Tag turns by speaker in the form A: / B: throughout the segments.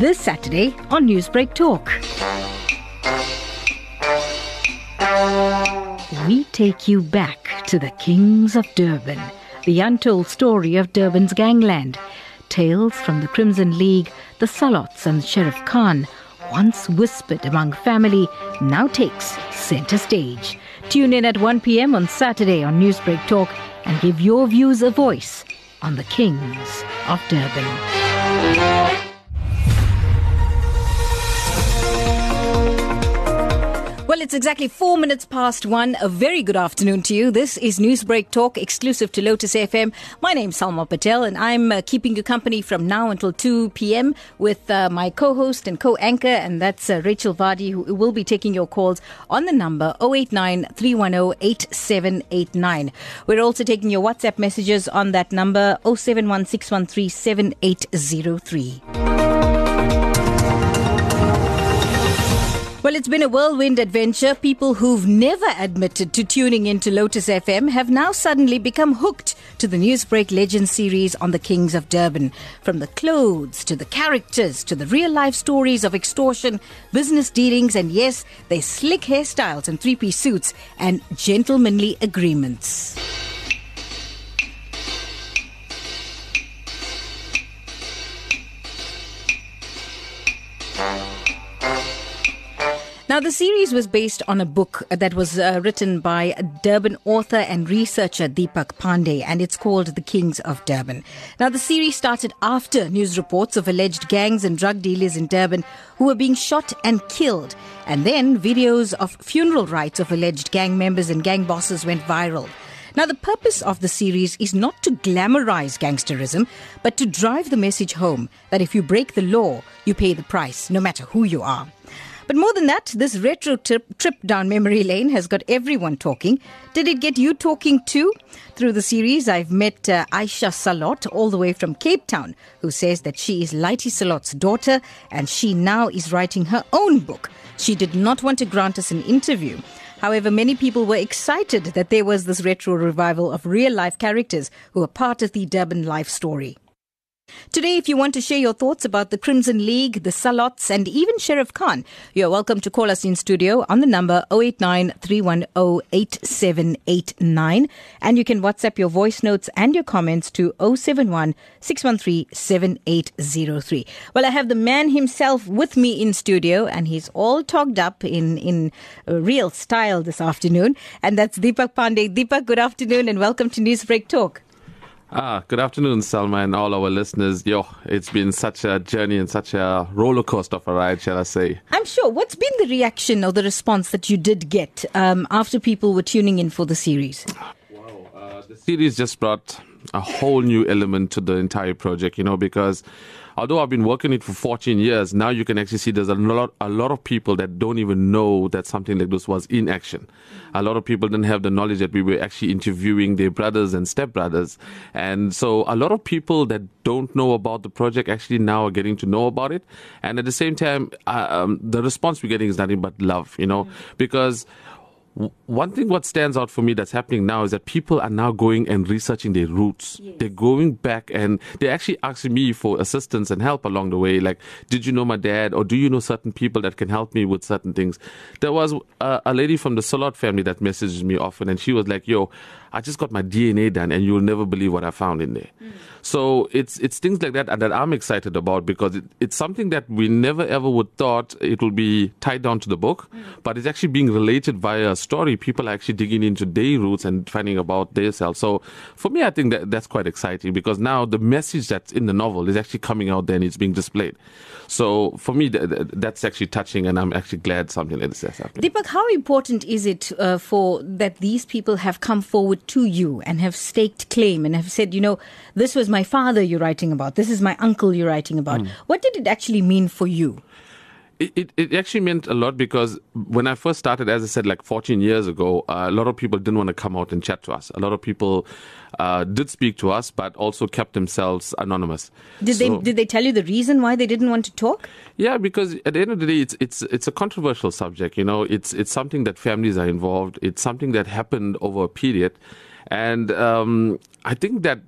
A: this Saturday on Newsbreak Talk. We take you back to the Kings of Durban, the untold story of Durban's gangland. Tales from the Crimson League, the Salots, and Sharif Khan, once whispered among family, now takes center stage. Tune in at 1 p.m. on Saturday on Newsbreak Talk and give your views a voice on the Kings of Durban. Well, it's exactly four minutes past one. A very good afternoon to you. This is Newsbreak Talk, exclusive to Lotus FM. My name's Salma Patel, and I'm uh, keeping you company from now until 2 p.m. with uh, my co-host and co-anchor, and that's uh, Rachel Vardy, who will be taking your calls on the number 089 310 We're also taking your WhatsApp messages on that number 0716137803. Well, it's been a whirlwind adventure. People who've never admitted to tuning into Lotus FM have now suddenly become hooked to the Newsbreak Legend series on the Kings of Durban. From the clothes to the characters to the real life stories of extortion, business dealings, and yes, their slick hairstyles and three piece suits and gentlemanly agreements. Now, the series was based on a book that was uh, written by Durban author and researcher Deepak Panday, and it's called The Kings of Durban. Now, the series started after news reports of alleged gangs and drug dealers in Durban who were being shot and killed, and then videos of funeral rites of alleged gang members and gang bosses went viral. Now, the purpose of the series is not to glamorize gangsterism, but to drive the message home that if you break the law, you pay the price, no matter who you are. But more than that, this retro trip, trip down memory lane has got everyone talking. Did it get you talking too? Through the series, I've met uh, Aisha Salot, all the way from Cape Town, who says that she is Lighty Salot's daughter and she now is writing her own book. She did not want to grant us an interview. However, many people were excited that there was this retro revival of real life characters who are part of the Durban life story. Today, if you want to share your thoughts about the Crimson League, the Salots, and even Sharif Khan, you're welcome to call us in studio on the number 089 And you can WhatsApp your voice notes and your comments to 071 613 Well, I have the man himself with me in studio, and he's all togged up in, in uh, real style this afternoon. And that's Deepak Panday. Deepak, good afternoon, and welcome to Newsbreak Talk.
B: Ah, good afternoon, Salma, and all our listeners. Yo, it's been such a journey and such a roller coaster of a ride, shall I say?
A: I'm sure. What's been the reaction or the response that you did get um, after people were tuning in for the series?
B: Wow, uh, the series just brought a whole new element to the entire project, you know, because although I've been working it for 14 years, now you can actually see there's a lot, a lot of people that don't even know that something like this was in action. A lot of people didn't have the knowledge that we were actually interviewing their brothers and stepbrothers. And so a lot of people that don't know about the project actually now are getting to know about it. And at the same time, uh, um, the response we're getting is nothing but love, you know, because one thing what stands out for me that's happening now is that people are now going and researching their roots. Yes. They're going back and they're actually asking me for assistance and help along the way. Like, did you know my dad, or do you know certain people that can help me with certain things? There was a, a lady from the Salot family that messaged me often, and she was like, "Yo, I just got my DNA done, and you'll never believe what I found in there." Mm. So it's it's things like that that I'm excited about because it, it's something that we never ever would thought it will be tied down to the book, mm. but it's actually being related via a story. People are actually digging into their roots and finding about themselves. So for me, I think that that's quite exciting because now the message that's in the novel is actually coming out there and it's being displayed. So for me, that's actually touching, and I'm actually glad something like this has happened.
A: Deepak, how important is it uh, for that these people have come forward to you and have staked claim and have said, you know, this was my father you're writing about, this is my uncle you're writing about. Mm. What did it actually mean for you?
B: It, it, actually meant a lot because when I first started, as I said, like 14 years ago, uh, a lot of people didn't want to come out and chat to us. A lot of people uh, did speak to us, but also kept themselves anonymous.
A: Did so, they did they tell you the reason why they didn't want to talk?
B: Yeah, because at the end of the day, it's it's it's a controversial subject. You know, it's it's something that families are involved. It's something that happened over a period, and um, I think that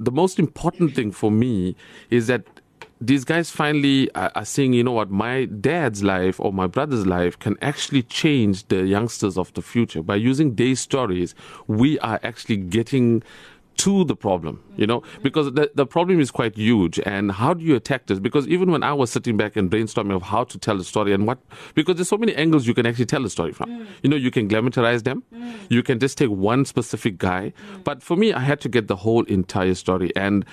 B: the most important thing for me is that these guys finally are, saying, you know what, my dad's life or my brother's life can actually change the youngsters of the future. By using their stories, we are actually getting to the problem, you know, because the, the problem is quite huge. And how do you attack this? Because even when I was sitting back and brainstorming of how to tell a story and what, because there's so many angles you can actually tell a story from. Mm. You know, you can glamorize them, mm. you can just take one specific guy. Mm. But for me, I had to get the whole entire story. And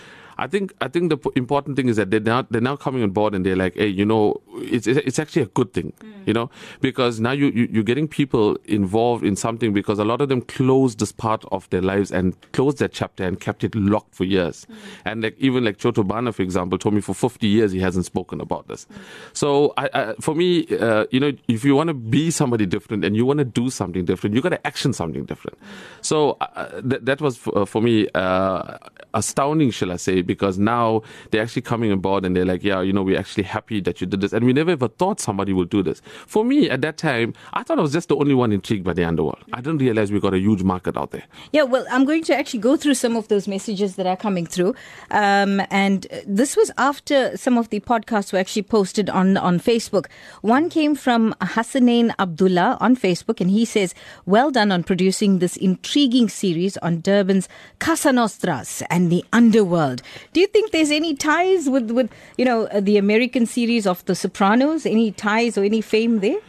B: I think I think the important thing is that they're now they're now coming on board and they're like, hey, you know, it's it's actually a good thing, mm. you know, because now you, you you're getting people involved in something because a lot of them closed this part of their lives and closed that chapter and kept it locked for years, mm. and like even like Choto Bana, for example, told me for 50 years he hasn't spoken about this. Mm. So I, I, for me, uh, you know, if you want to be somebody different and you want to do something different, you got to action something different. Mm. So uh, th- that was for, uh, for me uh, astounding, shall I say? Because now they're actually coming aboard and they're like, yeah, you know, we're actually happy that you did this. And we never ever thought somebody would do this. For me, at that time, I thought I was just the only one intrigued by the underworld. I didn't realize we got a huge market out there.
A: Yeah, well, I'm going to actually go through some of those messages that are coming through. Um, and this was after some of the podcasts were actually posted on, on Facebook. One came from Hassanain Abdullah on Facebook, and he says, Well done on producing this intriguing series on Durban's Cosa Nostras and the underworld. Do you think there's any ties with, with you know, uh, the American series of The Sopranos? Any ties or any fame there?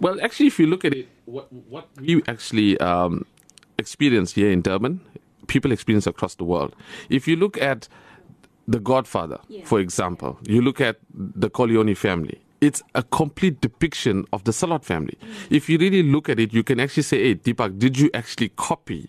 B: Well, actually, if you look at it, what, what we actually um, experience here in Durban, people experience across the world. If you look at The Godfather, yeah. for example, you look at the Corleone family, it's a complete depiction of the Salot family. Mm. If you really look at it, you can actually say, hey, Deepak, did you actually copy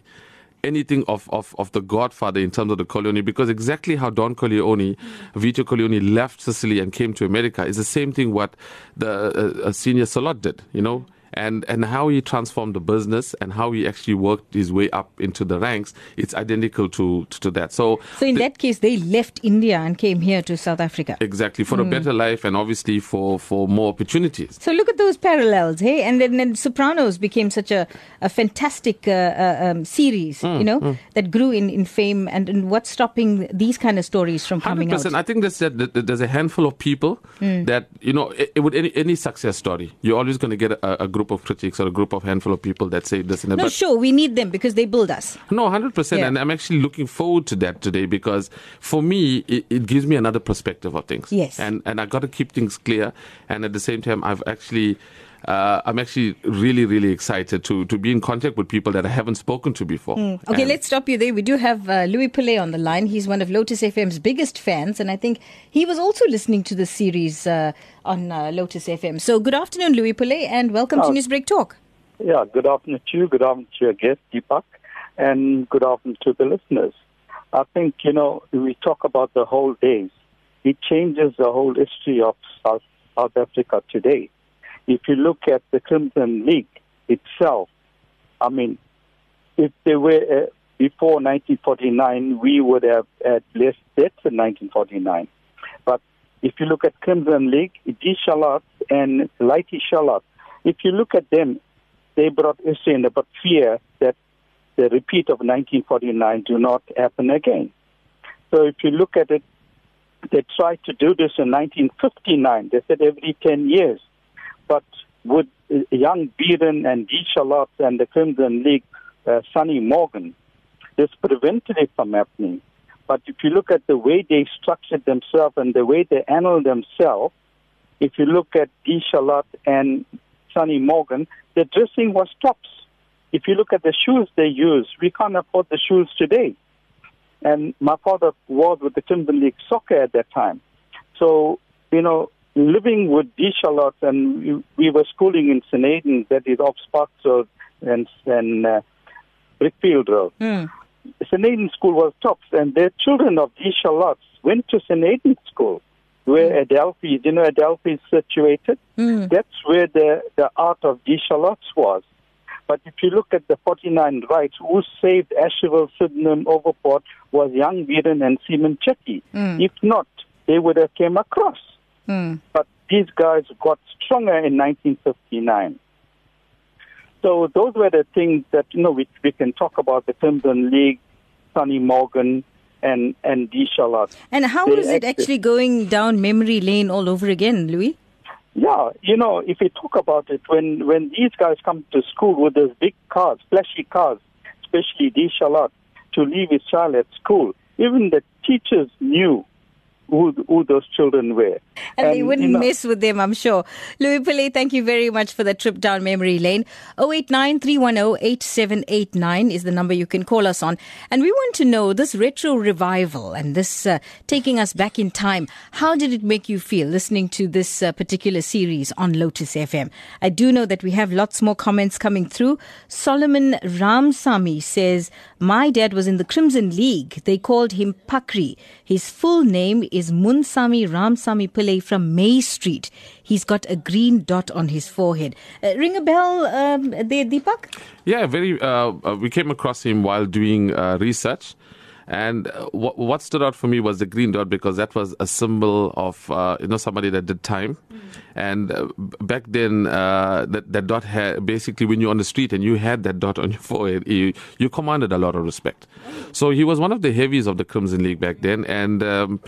B: anything of, of, of the Godfather in terms of the Corleone because exactly how Don Corleone, Vito Corleone left Sicily and came to America is the same thing what the uh, uh senior Salot did, you know and and how he transformed the business and how he actually worked his way up into the ranks it's identical to to, to that so
A: so in the, that case they left india and came here to south africa
B: exactly for mm. a better life and obviously for for more opportunities
A: so look at those parallels hey and then, then sopranos became such a a fantastic uh, uh, um, series mm, you know mm. that grew in in fame and, and what's stopping these kind of stories from coming 100%. out
B: i think there's that there's a handful of people hmm. that you know it, it would any, any success story you're always going to get a, a group of critics or a group of handful of people that say this and that.
A: No, but sure, we need them because they build us.
B: No, 100%. Yeah. And I'm actually looking forward to that today because for me, it, it gives me another perspective of things.
A: Yes.
B: And, and I got to keep things clear. And at the same time, I've actually uh, I'm actually really, really excited to, to be in contact with people that I haven't spoken to before. Mm.
A: Okay, and let's stop you there. We do have uh, Louis Pillay on the line. He's one of Lotus FM's biggest fans, and I think he was also listening to the series uh, on uh, Lotus FM. So, good afternoon, Louis Pillay, and welcome oh. to Newsbreak Talk.
C: Yeah, good afternoon to you. Good afternoon to your guest, Deepak, and good afternoon to the listeners. I think, you know, we talk about the whole days. It changes the whole history of South, South Africa today if you look at the Crimson League itself, I mean, if they were uh, before 1949, we would have had less deaths in 1949. But if you look at Crimson League, D. Charlotte and Lighty Charlotte, if you look at them, they brought history and but fear that the repeat of 1949 do not happen again. So if you look at it, they tried to do this in 1959. They said every 10 years. But with young Beeren and. Charlotte and the Crimson League, uh, Sonny Morgan, this prevented it from happening. But if you look at the way they structured themselves and the way they handled themselves, if you look at. Charlotte and Sonny Morgan, the dressing was tops. If you look at the shoes they use, we can't afford the shoes today. And my father was with the Crimson League soccer at that time. So, you know, living with D. Charlotte, and we, we were schooling in. Aidan, that is off Sparks Road and, and uh, Brickfield Road. Mm. Aidan School was tops, and the children of D. Charlotte went to. Aidan School, where mm. Adelphi, you know, Adelphi is situated. Mm. That's where the, the art of D. Charlotte was. But if you look at the 49 rights, who saved Asherville, Sydenham, Overport was young Beeren and Seaman Chetty. Mm. If not, they would have came across. Mm. But these guys got stronger in 1959. So those were the things that, you know, we, we can talk about the Crimson League, Sonny Morgan, and and Shalat.
A: And how is it actually going down memory lane all over again, Louis?
C: Yeah, you know, if you talk about it, when when these guys come to school with those big cars, flashy cars, especially Shalat, to leave his child at school, even the teachers knew who, who those children were.
A: And, and they wouldn't you know, mess with them, I'm sure. Louis Pillay, thank you very much for the trip down memory lane. 089 8789 is the number you can call us on. And we want to know this retro revival and this uh, taking us back in time. How did it make you feel listening to this uh, particular series on Lotus FM? I do know that we have lots more comments coming through. Solomon Ramsamy says, My dad was in the Crimson League. They called him Pakri. His full name is Munsamy Ramsamy Pillay from May Street. He's got a green dot on his forehead. Uh, ring a bell um, there, Deepak?
B: Yeah, very. Uh, uh, we came across him while doing uh, research. And uh, what, what stood out for me was the green dot because that was a symbol of uh, you know somebody that did time. Mm. And uh, back then, uh, that that dot had basically when you're on the street and you had that dot on your forehead, you, you commanded a lot of respect. So he was one of the heavies of the Crimson League back then, and. Um,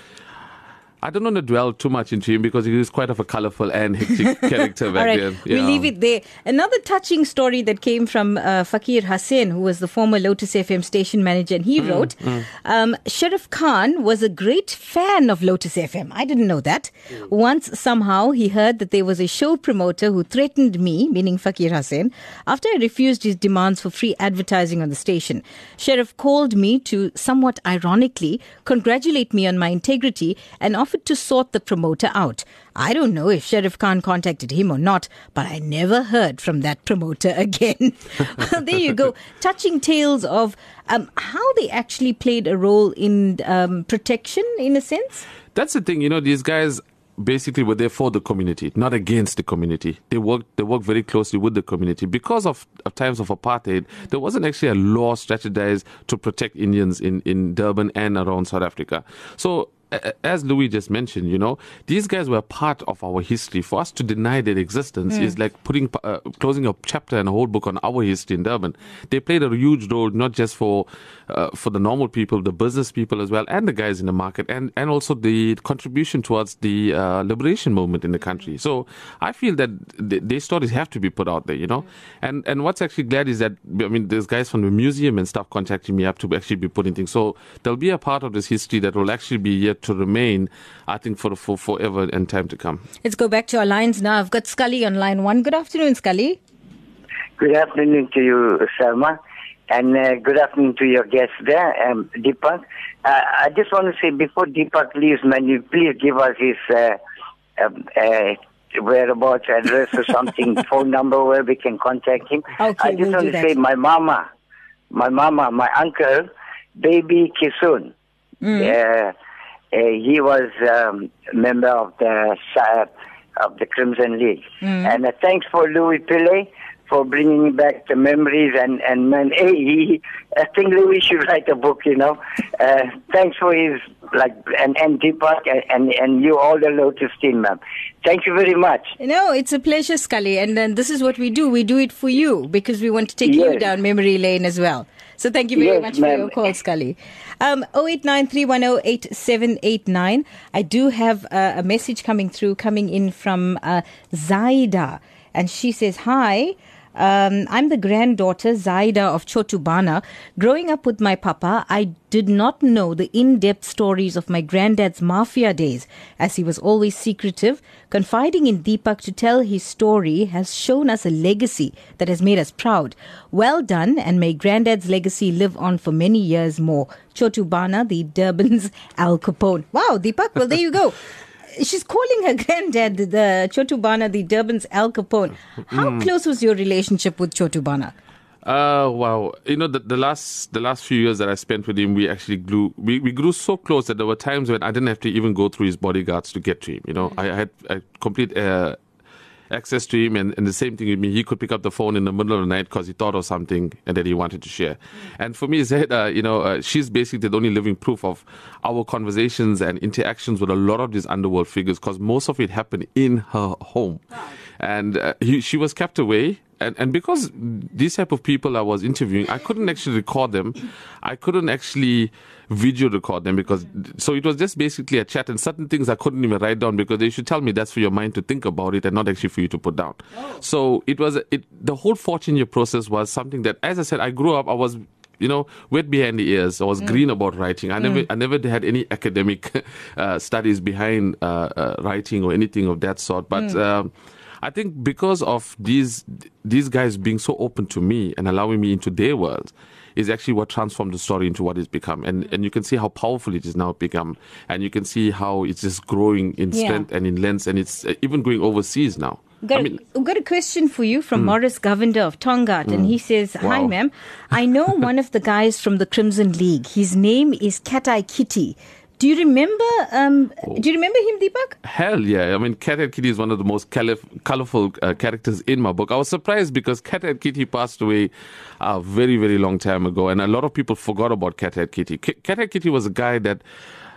B: I don't want to dwell too much into him because he is quite of a colorful and hectic character back then.
A: Yeah. We leave it there. Another touching story that came from uh, Fakir Hussain, who was the former Lotus FM station manager, and he mm, wrote, mm. Um, Sharif Khan was a great fan of Lotus FM. I didn't know that. Mm. Once, somehow, he heard that there was a show promoter who threatened me, meaning Fakir Hussain, after I refused his demands for free advertising on the station. Sharif called me to, somewhat ironically, congratulate me on my integrity and offer offered to sort the promoter out. I don't know if Sharif Khan contacted him or not, but I never heard from that promoter again. well, there you go. Touching tales of um, how they actually played a role in um, protection, in a sense.
B: That's the thing, you know, these guys basically were there for the community, not against the community. They worked they worked very closely with the community. Because of, of times of apartheid, there wasn't actually a law strategized to protect Indians in, in Durban and around South Africa. So as Louis just mentioned, you know, these guys were part of our history. For us to deny their existence mm. is like putting uh, closing a chapter and a whole book on our history in Durban. They played a huge role, not just for uh, for the normal people, the business people as well, and the guys in the market, and and also the contribution towards the uh, liberation movement in the country. So I feel that th- their stories have to be put out there, you know. And and what's actually glad is that I mean, there's guys from the museum and stuff contacting me up to actually be putting things. So there'll be a part of this history that will actually be yet to remain, I think, for, for forever and time to come.
A: Let's go back to our lines now. I've got Scully on line one. Good afternoon, Scully.
D: Good afternoon to you, Selma. And uh, good afternoon to your guest there, um, Deepak. Uh, I just want to say before Deepak leaves, man, you please give us his uh, um, uh, whereabouts, address, or something, phone number where we can contact him.
A: Okay,
D: I just
A: we'll
D: want to say my mama, my mama, my uncle, baby Kisun. Mm. Uh, he was um, a member of the of the Crimson League. Mm. And uh, thanks for Louis Pillay for bringing back the memories and and man, hey, he, I think Louis should write a book. You know, uh, thanks for his like and and Deepak and, and and you all the Lotus team, ma'am. Thank you very much.
A: No, it's a pleasure, Scully, and then this is what we do. We do it for you because we want to take yes. you down memory lane as well. So thank you very yes, much ma'am. for your call, Scully. Um, 0893108789. I do have uh, a message coming through, coming in from uh, Zaida. And she says, Hi. Um, I'm the granddaughter, Zaida of Chotubana. Growing up with my papa, I did not know the in-depth stories of my granddad's mafia days, as he was always secretive. Confiding in Deepak to tell his story has shown us a legacy that has made us proud. Well done, and may granddad's legacy live on for many years more. Chotubana, the Durban's Al Capone. Wow, Deepak, well, there you go. she's calling her granddad the Chotubana, the Durban's Al Capone. How mm. close was your relationship with Chotubana?
B: Uh, wow. You know, the, the last the last few years that I spent with him, we actually grew we, we grew so close that there were times when I didn't have to even go through his bodyguards to get to him. You know, mm-hmm. I, I had a complete uh, access to him. And, and the same thing with me, he could pick up the phone in the middle of the night because he thought of something and that he wanted to share. And for me, Zed, uh, you know, uh, she's basically the only living proof of our conversations and interactions with a lot of these underworld figures because most of it happened in her home. And uh, he, she was kept away and, and because these type of people I was interviewing, I couldn't actually record them. I couldn't actually video record them because so it was just basically a chat and certain things I couldn't even write down because they should tell me that's for your mind to think about it and not actually for you to put down. Oh. So it was it the whole fortune year process was something that as I said I grew up I was you know, wet behind the ears. I was mm. green about writing. I never, mm. I never had any academic uh, studies behind uh, uh, writing or anything of that sort. But mm. um, I think because of these these guys being so open to me and allowing me into their world, is actually what transformed the story into what it's become. And and you can see how powerful it is now become, and you can see how it's just growing in strength yeah. and in length, and it's uh, even going overseas now.
A: Got, I mean, we've got a question for you from mm. Morris Govender of Tongaat, mm. and he says, "Hi, wow. ma'am. I know one of the guys from the Crimson League. His name is Cat-Eye Kitty. Do you remember? Um, oh. Do you remember him, Deepak?
B: Hell yeah! I mean, Cat Kitty is one of the most colorful uh, characters in my book. I was surprised because Cat Kitty passed away a very, very long time ago, and a lot of people forgot about Cat Kitty. Cat Kitty was a guy that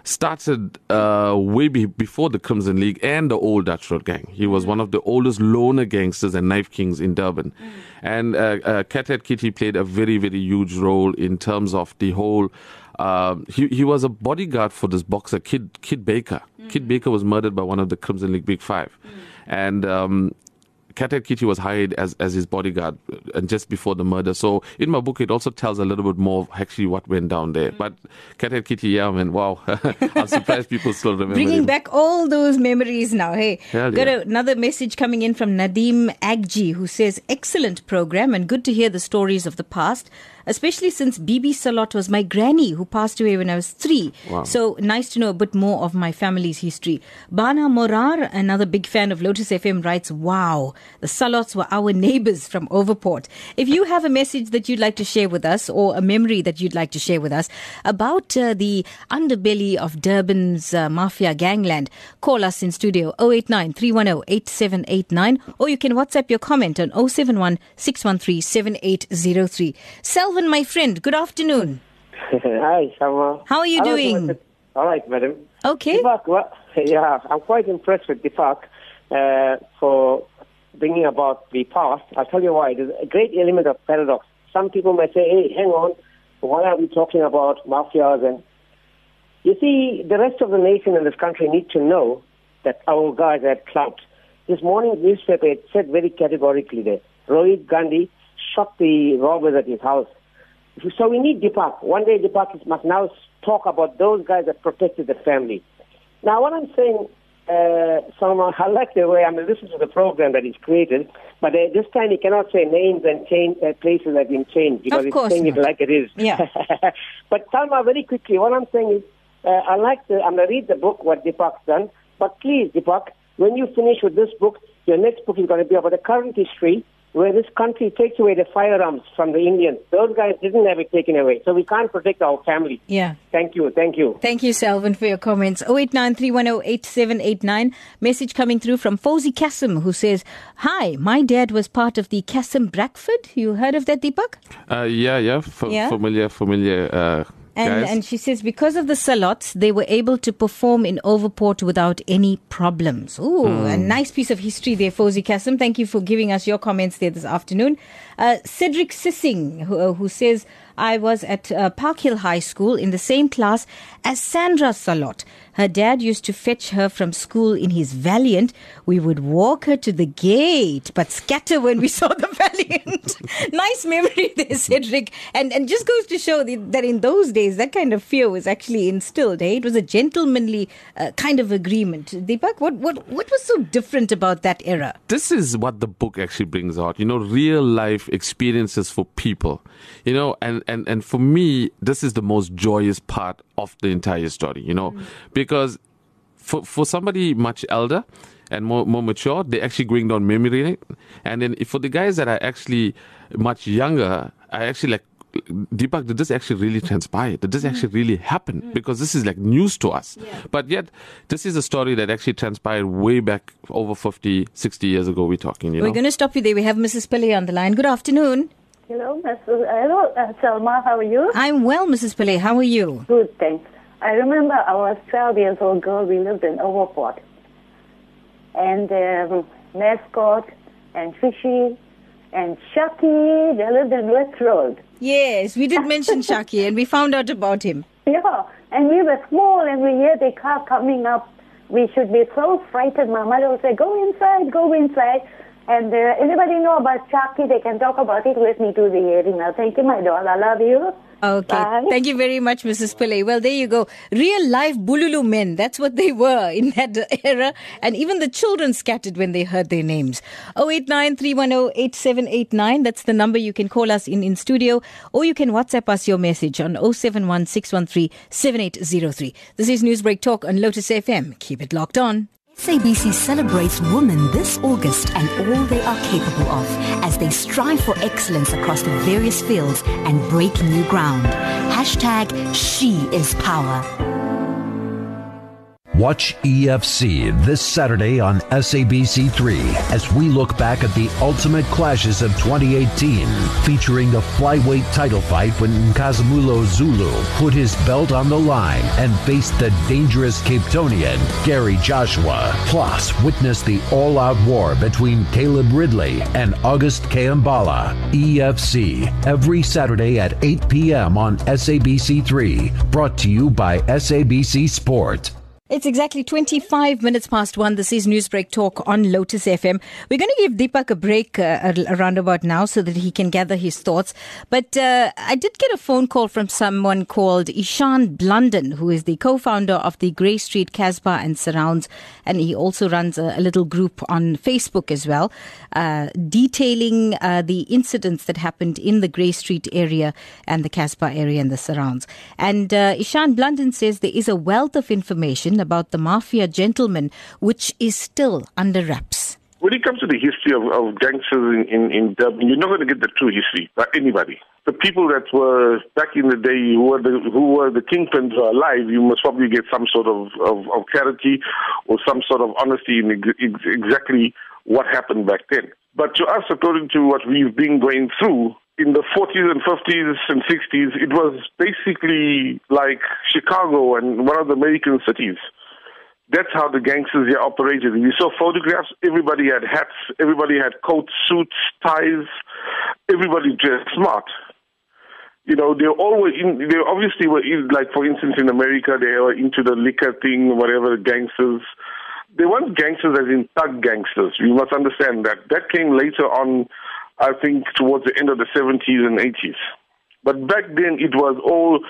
B: started uh, way be- before the Crimson League and the old Dutch Road Gang. He was one of the oldest loner gangsters and knife kings in Durban. Mm. And uh, uh, Kitty played a very, very huge role in terms of the whole um, he he was a bodyguard for this boxer Kid Kid Baker. Mm. Kid Baker was murdered by one of the Crimson League Big Five, mm. and um, Cat Kitty was hired as, as his bodyguard uh, and just before the murder. So in my book, it also tells a little bit more of actually what went down there. Mm. But Cat Kitty, yeah, I mean, wow, I'm surprised people still remember.
A: Bringing
B: him.
A: back all those memories now. Hey, Hell got yeah. another message coming in from Nadim Agji who says, "Excellent program and good to hear the stories of the past." Especially since Bibi Salot was my granny who passed away when I was three. Wow. So nice to know a bit more of my family's history. Bana Morar, another big fan of Lotus FM, writes, Wow, the Salots were our neighbors from Overport. If you have a message that you'd like to share with us or a memory that you'd like to share with us about uh, the underbelly of Durban's uh, mafia gangland, call us in studio 089 310 8789 or you can WhatsApp your comment on 071 613 7803. My friend. Good afternoon.
E: Hi, Shama.
A: How are you Hello, doing?
E: All right, madam.
A: Okay.
E: Deepak, well, yeah, I'm quite impressed with Deepak uh, for bringing about the past. I'll tell you why. There's a great element of paradox. Some people may say, hey, hang on, why are we talking about mafias? And you see, the rest of the nation in this country need to know that our guys had clout. This morning's newspaper it said very categorically that Rohit Gandhi shot the robbers at his house. So we need Deepak. One day Deepak must now talk about those guys that protected the family. Now, what I'm saying, uh, somehow, I like the way I'm listening to the program that he's created, but uh, this time he cannot say names and change uh, places have been changed because
A: he's
E: saying it like it is.
A: Yeah.
E: but Salma, very quickly, what I'm saying is, uh, I like to, I'm going to read the book, what Deepak's done, but please, Deepak, when you finish with this book, your next book is going to be about the current history where this country takes away the firearms from the Indians. Those guys didn't have it taken away. So we can't protect our family.
A: Yeah.
E: Thank you. Thank you.
A: Thank you, Selvin, for your comments. 0893108789. Message coming through from Fozi Kasim, who says, Hi, my dad was part of the Kasim Bradford. You heard of that, Deepak?
B: Uh, yeah, yeah. F- yeah. Familiar, familiar. Uh
A: and, and she says because of the salots, they were able to perform in Overport without any problems. Ooh, mm. a nice piece of history there, Fozi Kasim. Thank you for giving us your comments there this afternoon. Uh, Cedric Sissing, who, uh, who says, I was at uh, Park Hill High School in the same class as Sandra Salot. Her dad used to fetch her from school in his Valiant. We would walk her to the gate, but scatter when we saw the Valiant. nice memory there, Cedric. And and just goes to show that in those days, that kind of fear was actually instilled. Eh? It was a gentlemanly uh, kind of agreement. Deepak, what, what, what was so different about that era?
B: This is what the book actually brings out. You know, real life experiences for people. You know, and, and, and and for me, this is the most joyous part of the entire story, you know, mm. because for, for somebody much elder and more, more mature, they actually going down memory lane. And then for the guys that are actually much younger, I actually like, Deepak, did this actually really transpire? Did this actually really happen? Mm. Because this is like news to us. Yeah. But yet, this is a story that actually transpired way back over 50, 60 years ago, we're talking, you
A: We're
B: know?
A: going to stop you there. We have Mrs. Pillay on the line. Good afternoon.
F: Hello, Mrs. Hello, uh, Selma. How are you?
A: I'm well, Mrs. Pillay. How are you?
F: Good, thanks. I remember I was 12 years old girl. We lived in Overport. And um, mascot and fishy and Shaki, they lived in West Road.
A: Yes, we did mention Shaki and we found out about him.
F: Yeah, and we were small and we hear the car coming up. We should be so frightened. My mother would say, go inside, go inside. And uh, anybody know about Chucky, they can talk about it with me to the hearing. Now, thank you, my doll. I love you.
A: Okay.
F: Bye.
A: Thank you very much, Mrs. Pillay. Well, there you go. Real life Bululu men. That's what they were in that era. And even the children scattered when they heard their names. 0893108789. That's the number you can call us in in studio. Or you can WhatsApp us your message on 0716137803. This is Newsbreak Talk on Lotus FM. Keep it locked on.
G: SABC celebrates women this August and all they are capable of as they strive for excellence across the various fields and break new ground. Hashtag She is Power.
H: Watch EFC this Saturday on SABC3 as we look back at the ultimate clashes of 2018, featuring the flyweight title fight when Nkazimulo Zulu put his belt on the line and faced the dangerous Capetonian Gary Joshua. Plus, witness the all-out war between Caleb Ridley and August Kayambala. EFC every Saturday at 8 p.m. on SABC3, brought to you by SABC Sport.
A: It's exactly 25 minutes past one. This is Newsbreak Talk on Lotus FM. We're going to give Deepak a break uh, around about now so that he can gather his thoughts. But uh, I did get a phone call from someone called Ishan Blunden, who is the co-founder of the Grey Street Casbah and surrounds, and he also runs a, a little group on Facebook as well, uh, detailing uh, the incidents that happened in the Grey Street area and the Casbah area and the surrounds. And uh, Ishan Blunden says there is a wealth of information about the mafia gentleman, which is still under wraps.
I: When it comes to the history of, of gangsters in, in, in Durban, you're not going to get the true history by anybody. The people that were back in the day who were the, who were the kingpins are alive, you must probably get some sort of, of, of clarity or some sort of honesty in ex- exactly what happened back then. But to us, according to what we've been going through, in the 40s and 50s and 60s, it was basically like Chicago and one of the American cities. That's how the gangsters here operated. We saw photographs. Everybody had hats. Everybody had coats, suits, ties. Everybody dressed smart. You know, they all were in, they obviously were in, like, for instance, in America, they were into the liquor thing, whatever, gangsters. They weren't gangsters as in thug gangsters. You must understand that. That came later on, I think, towards the end of the 70s and 80s. But back then, it was all,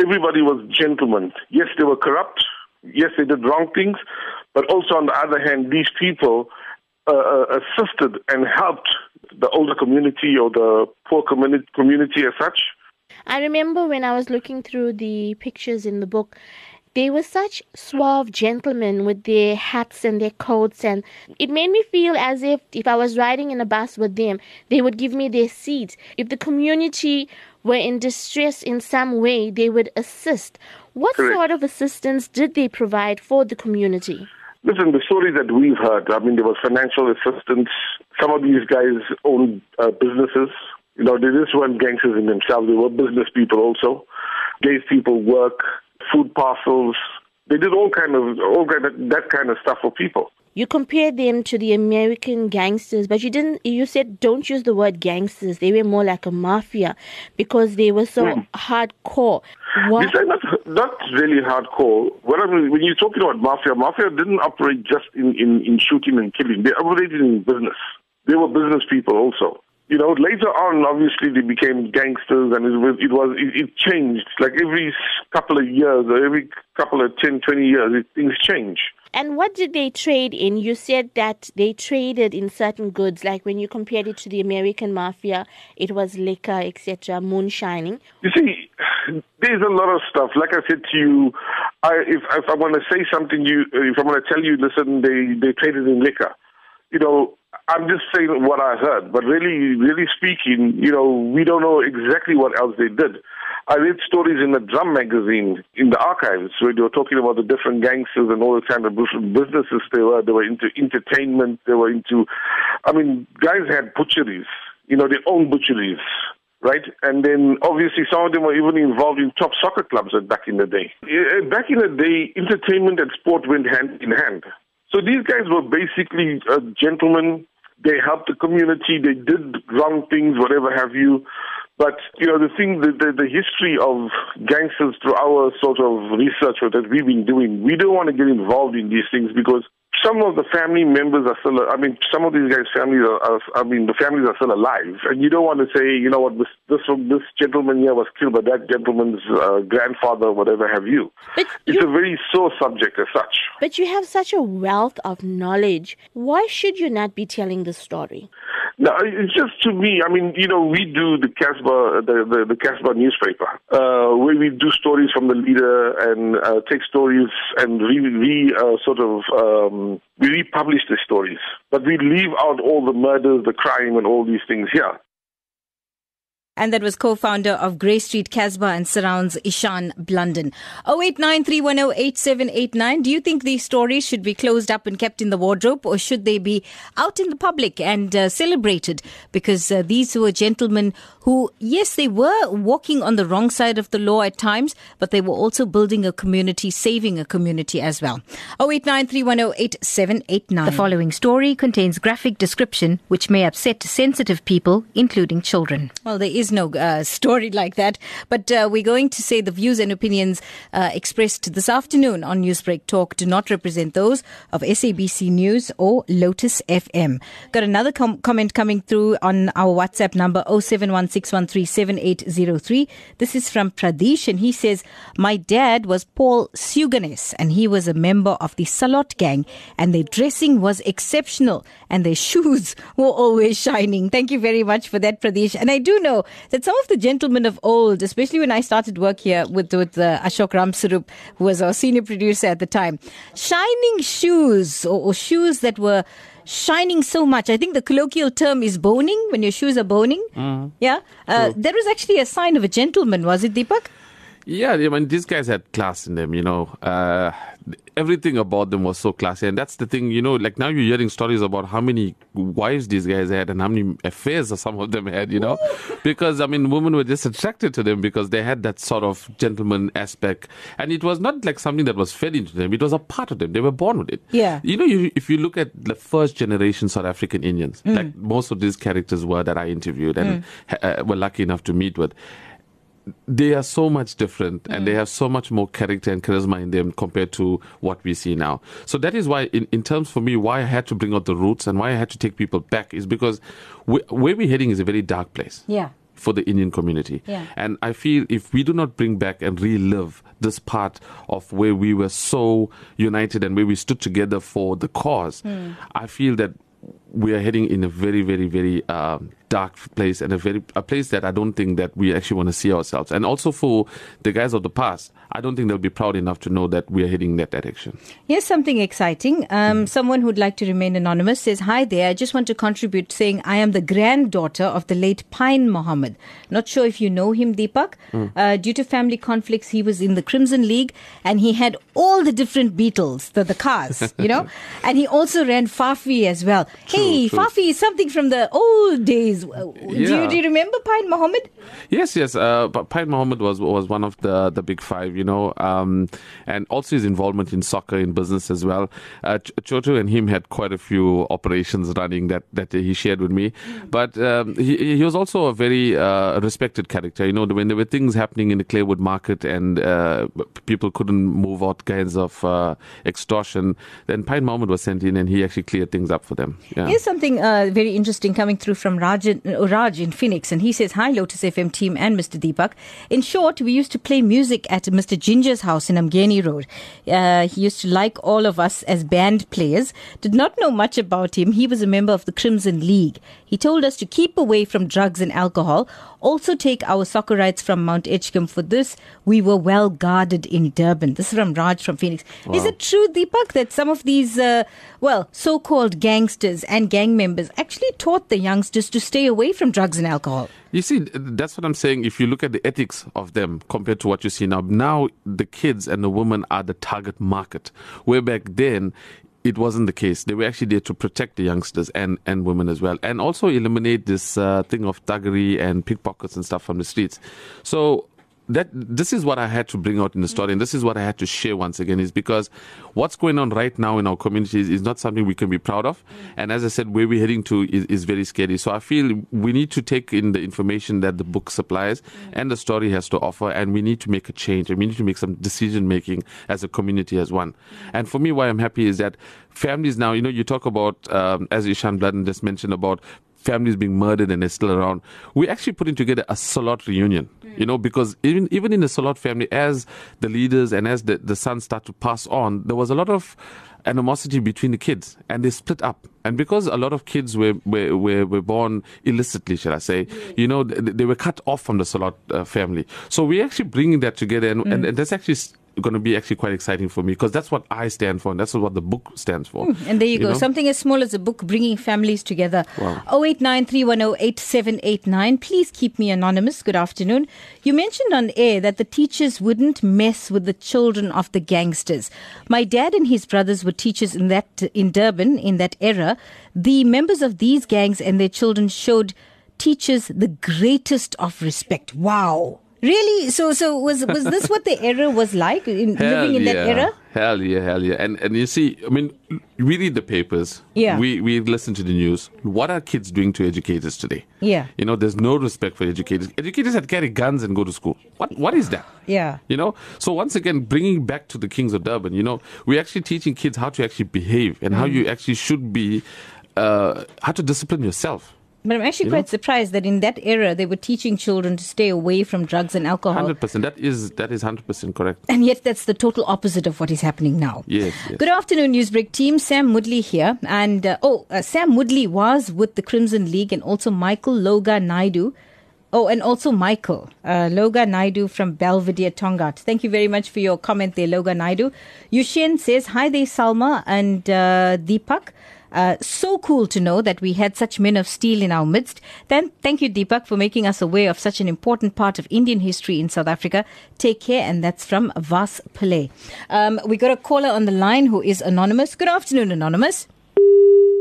I: everybody was gentlemen. Yes, they were corrupt. Yes, they did wrong things. But also, on the other hand, these people uh, uh, assisted and helped the older community or the poor community, community as such.
J: I remember when I was looking through the pictures in the book, they were such suave gentlemen with their hats and their coats, and it made me feel as if if I was riding in a bus with them, they would give me their seat. If the community were in distress in some way, they would assist. What
I: Correct.
J: sort of assistance did they provide for the community?
I: Listen, the stories that we've heard, I mean, there was financial assistance. Some of these guys owned uh, businesses. You know, they just weren't gangsters in themselves. They were business people also. Gave people work, food parcels. They did all kind of all kind of that kind of stuff for people.
J: You compared them to the American gangsters, but you didn't. You said don't use the word gangsters. They were more like a mafia because they were so hmm. hardcore. What?
I: These are not not really hardcore. What I mean, when you're talking about mafia, mafia didn't operate just in, in, in shooting and killing. They operated in business. They were business people also. You know, later on, obviously, they became gangsters, and it was it was it, it changed. Like every couple of years, or every couple of 10, 20 years, it, things change.
J: And what did they trade in? You said that they traded in certain goods, like when you compared it to the American mafia, it was liquor, etc., moonshining.
I: You see, there's a lot of stuff. Like I said to you, I, if if I want to say something, you if I want to tell you, listen, they they traded in liquor. You know, I'm just saying what I heard, but really, really speaking, you know, we don't know exactly what else they did. I read stories in the Drum magazine in the archives where they were talking about the different gangsters and all the kind of businesses they were. They were into entertainment. They were into, I mean, guys had butcheries. You know, their own butcheries right? And then obviously some of them were even involved in top soccer clubs back in the day. Eh, Back in the day, entertainment and sport went hand in hand. So these guys were basically uh, gentlemen. they helped the community, they did wrong things, whatever have you. But you know the thing, the, the, the history of gangsters through our sort of research that we've been doing, we don't want to get involved in these things because some of the family members are still, I mean, some of these guys' families are, are, I mean, the families are still alive. And you don't want to say, you know what, this, this, this gentleman here was killed by that gentleman's uh, grandfather, whatever have you.
J: But
I: it's
J: you-
I: a very sore subject as such.
J: But you have such a wealth of knowledge. Why should you not be telling the story?
I: No, it's just to me. I mean, you know, we do the Casbah, the the, the Casbah newspaper, uh, where we do stories from the leader and uh, take stories and we we uh, sort of um, we republish the stories, but we leave out all the murders, the crime, and all these things here.
A: And that was co-founder of Grey Street Casbah and Surrounds, Ishan Blunden. 0893108789. Do you think these stories should be closed up and kept in the wardrobe or should they be out in the public and uh, celebrated? Because uh, these were gentlemen who, yes, they were walking on the wrong side of the law at times, but they were also building a community, saving a community as well. 0893108789. The following story contains graphic description which may upset sensitive people, including children. Well, there is no uh, story like that, but uh, we're going to say the views and opinions uh, expressed this afternoon on Newsbreak Talk do not represent those of SABC News or Lotus FM. Got another com- comment coming through on our WhatsApp number 0716137803. This is from Pradesh, and he says, My dad was Paul Suganes, and he was a member of the Salot gang, and their dressing was exceptional, and their shoes were always shining. Thank you very much for that, Pradesh. And I do know that some of the gentlemen of old, especially when I started work here with, with uh, Ashok Ramsarup, who was our senior producer at the time, shining shoes or, or shoes that were shining so much. I think the colloquial term is boning when your shoes are boning. Yeah. Uh, that was actually a sign of a gentleman, was it, Deepak?
B: Yeah, I mean, these guys had class in them, you know. Uh, everything about them was so classy. And that's the thing, you know, like now you're hearing stories about how many wives these guys had and how many affairs some of them had, you know. because, I mean, women were just attracted to them because they had that sort of gentleman aspect. And it was not like something that was fed into them, it was a part of them. They were born with it.
A: Yeah.
B: You know, you, if you look at the first generation South African Indians, like most of these characters were that I interviewed and uh, were lucky enough to meet with, they are so much different and they have so much more character and charisma in them compared to what we see now. So that is why, in, in terms for me, why I had to bring out the roots and why I had to take people back is because we, where we're heading is a very dark place
A: Yeah.
B: for the Indian community.
A: Yeah.
B: And I feel if we do not bring back and relive this part of where we were so united and where we stood together for the cause, I feel that we are heading in a very, very, very um, dark place and a very a place that I don't think that we actually want to see ourselves. And also for the guys of the past, I don't think they'll be proud enough to know that we are heading in that direction.
A: Here's something exciting. Um, Someone who'd like to remain anonymous says, Hi there. I just want to contribute saying I am the granddaughter of the late Pine Mohammed. Not sure if you know him, Deepak. Uh, due to family conflicts, he was in the Crimson League and he had all the different Beatles, the, the cars, you know? and he also ran Fafi as well. hey,
B: true.
A: Fafi is something from the old days. Uh, Do, you, do you remember Pine Mohammed?
B: Yes, yes. Uh, Pine Mohammed was was one of the the big five, you know, um, and also his involvement in soccer, in business as well. Uh, Ch- Chotu and him had quite a few operations running that that he shared with me. But um, he he was also a very uh, respected character. You know, when there were things happening in the Clairwood market and uh, people couldn't move out kinds of uh, extortion, then Pine Mohammed was sent in and he actually cleared things up for them. Yeah.
A: Here's something uh, very interesting coming through from Raj, in- uh, Raj in Phoenix, and he says, "Hi, Lotus FM team and Mr. Deepak. In short, we used to play music at Mr. Ginger's house in Umgeni Road. Uh, he used to like all of us as band players. Did not know much about him. He was a member of the Crimson League. He told us to keep away from drugs and alcohol. Also, take our soccer rights from Mount Edgecombe. For this, we were well guarded in Durban. This is from Raj from Phoenix. Is it true, Deepak, that some of these, uh, well, so-called gangsters and gang members actually taught the youngsters to stay away from drugs and alcohol?
B: You see, that's what I'm saying. If you look at the ethics of them compared to what you see now, now the kids and the women are the target market. Way back then, it wasn't the case. They were actually there to protect the youngsters and, and women as well, and also eliminate this uh, thing of thuggery and pickpockets and stuff from the streets. So that this is what I had to bring out in the story, and this is what I had to share once again, is because what's going on right now in our communities is not something we can be proud of. Mm. And as I said, where we're heading to is, is very scary. So I feel we need to take in the information that the book supplies mm. and the story has to offer, and we need to make a change, and we need to make some decision making as a community as one. Mm. And for me, why I'm happy is that families now, you know, you talk about, um, as Ishan Blunden just mentioned about families being murdered and they're still around. We're actually putting together a Salot reunion, you know, because even even in the Salot family, as the leaders and as the, the sons start to pass on, there was a lot of animosity between the kids and they split up. And because a lot of kids were, were, were, were born illicitly, shall I say, you know, they, they were cut off from the Salot uh, family. So we're actually bringing that together and, and, and that's actually going to be actually quite exciting for me because that's what I stand for and that's what the book stands for.
A: Hmm, And there you,
B: You
A: go.
B: know?
A: Something as small as a book bringing families together.
B: Wow.
A: 0893108789. Please keep me anonymous. Good afternoon. You mentioned on air that the teachers wouldn't mess with the children of the gangsters. My dad and his brothers were teachers in that in Durban in that era. The members of these gangs and their children showed teachers the greatest of respect. Wow. Really? So so was was this what the era was like in living in that era?
B: Hell yeah, hell yeah. And and you see, I mean, we read the papers.
A: Yeah.
B: We we listen to the news. What are kids doing to educators today?
A: Yeah.
B: You know, there's no respect for educators. Educators that carry guns and go to school. What what is that?
A: Yeah.
B: You know, so once again, bringing back to the Kings of Durban, you know, we're actually teaching kids how to actually behave and how
A: Mm.
B: you actually should be, uh, how to discipline yourself.
A: But I'm actually
B: You
A: quite
B: know?
A: surprised that in that era they were teaching children to stay away from drugs and alcohol.
B: Hundred percent. That is that is hundred percent correct.
A: And yet that's the total opposite of what is happening now.
B: Yes. yes.
A: Good afternoon, Newsbreak team. Sam Woodley here. And, uh, oh, uh, Sam Woodley was with the Crimson League and also Michael Loga Naidu. Oh, and also Michael uh, Loga Naidu from Belvedere Tongaat. Thank you very much for your comment there, Loga Naidu. Yushin says, Hi there, Salma and uh, Deepak. Uh, so cool to know that we had such men of steel in our midst. Then, thank you, Deepak, for making us aware of such an important part of Indian history in South Africa. Take care, and that's from Vas Pillay. Um, we got a caller on the line who is anonymous. Good afternoon, anonymous.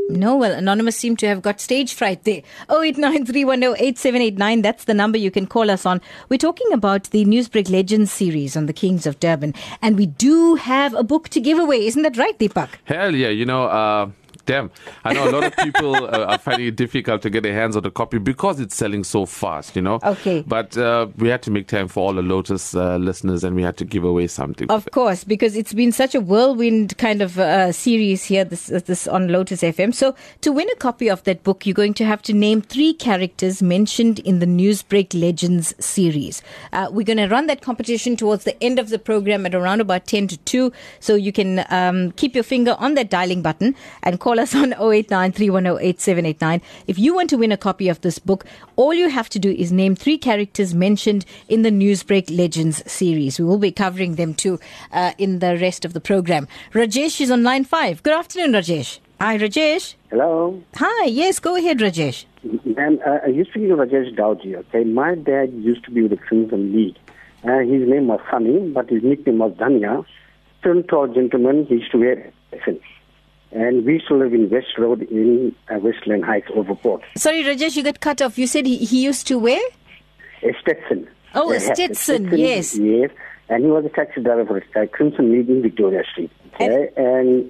A: No, well, Anonymous seemed to have got stage fright there. 0893108789, that's the number you can call us on. We're talking about the Newsbreak Legends series on the Kings of Durban, and we do have a book to give away. Isn't that right, Deepak?
B: Hell yeah, you know, uh, damn. I know a lot of people uh, are finding it difficult to get their hands on the copy because it's selling so fast, you know.
A: Okay.
B: But uh, we had to make time for all the Lotus uh, listeners and we had to give away something.
A: Of course, because it's been such a whirlwind kind of uh, series here, this uh, this on Lotus FM. So to win a copy of that book, you're going to have to name three characters mentioned in the Newsbreak Legends series. Uh, we're going to run that competition towards the end of the program at around about 10 to 2. So you can um, keep your finger on that dialing button and call us on 0893108789. If you want to win a copy of this book, all you have to do is name three characters mentioned in the Newsbreak Legends series. We will be covering them too uh, in the rest of the program. Rajesh is on line five. Good afternoon, Rajesh. Hi, Rajesh.
K: Hello.
A: Hi. Yes, go ahead, Rajesh.
K: Ma'am, uh, I used to be Rajesh Dowji, okay? My dad used to be with the Crimson League. Uh, his name was Sunny, but his nickname was Dania. Thin, tall gentleman, he used to wear Stetson. And we used to live in West Road in uh, Westland Heights, Overport.
A: Sorry, Rajesh, you got cut off. You said he, he used to wear?
K: A Stetson.
A: Oh, a
K: Yeah,
A: Stetson, yes.
K: Yes. And he was a taxi driver for uh, Crimson League in Victoria Street. Okay? And,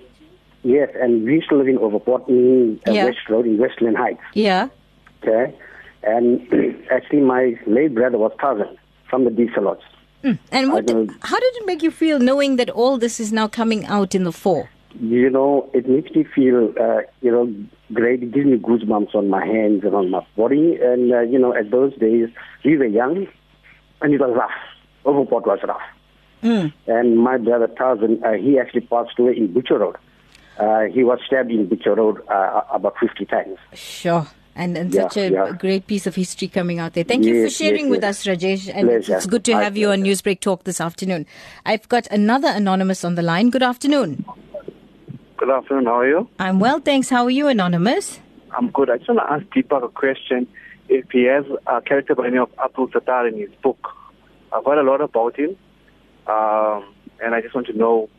K: yes, and we used to live in Overport in uh,
A: Yeah.
K: West Road in Westland Heights.
A: Yeah.
K: Okay. And actually, my late brother was Tarzan from the diesel lots.
A: And what, how did it make you feel knowing that all this is now coming out in the fall?
K: You know, it makes me feel, uh, you know, great. It gives me goosebumps on my hands and on my body. And, uh, you know, at those days, we were young and it was rough. Overport was rough. And my brother Tarzan, uh, he actually passed away in Butcher Road. Uh, he was stabbed in Butcher Road uh, about 50 times.
A: Sure. And, and
K: Yeah,
A: such a
K: yeah.
A: great piece of history coming out there. Thank you for sharing
K: yes,
A: with
K: yes.
A: us, Rajesh. And it's,
K: Pleasure.
A: it's good to have you on Newsbreak Talk this afternoon. I've got another anonymous on the line. Good afternoon.
L: Good afternoon. How are you?
A: I'm well, thanks. How are you, anonymous?
L: I'm good. I just want to ask Deepak a question. If he has a character by the name of Abdul Sattar in his book, I've heard a lot about him, um, and I just want to know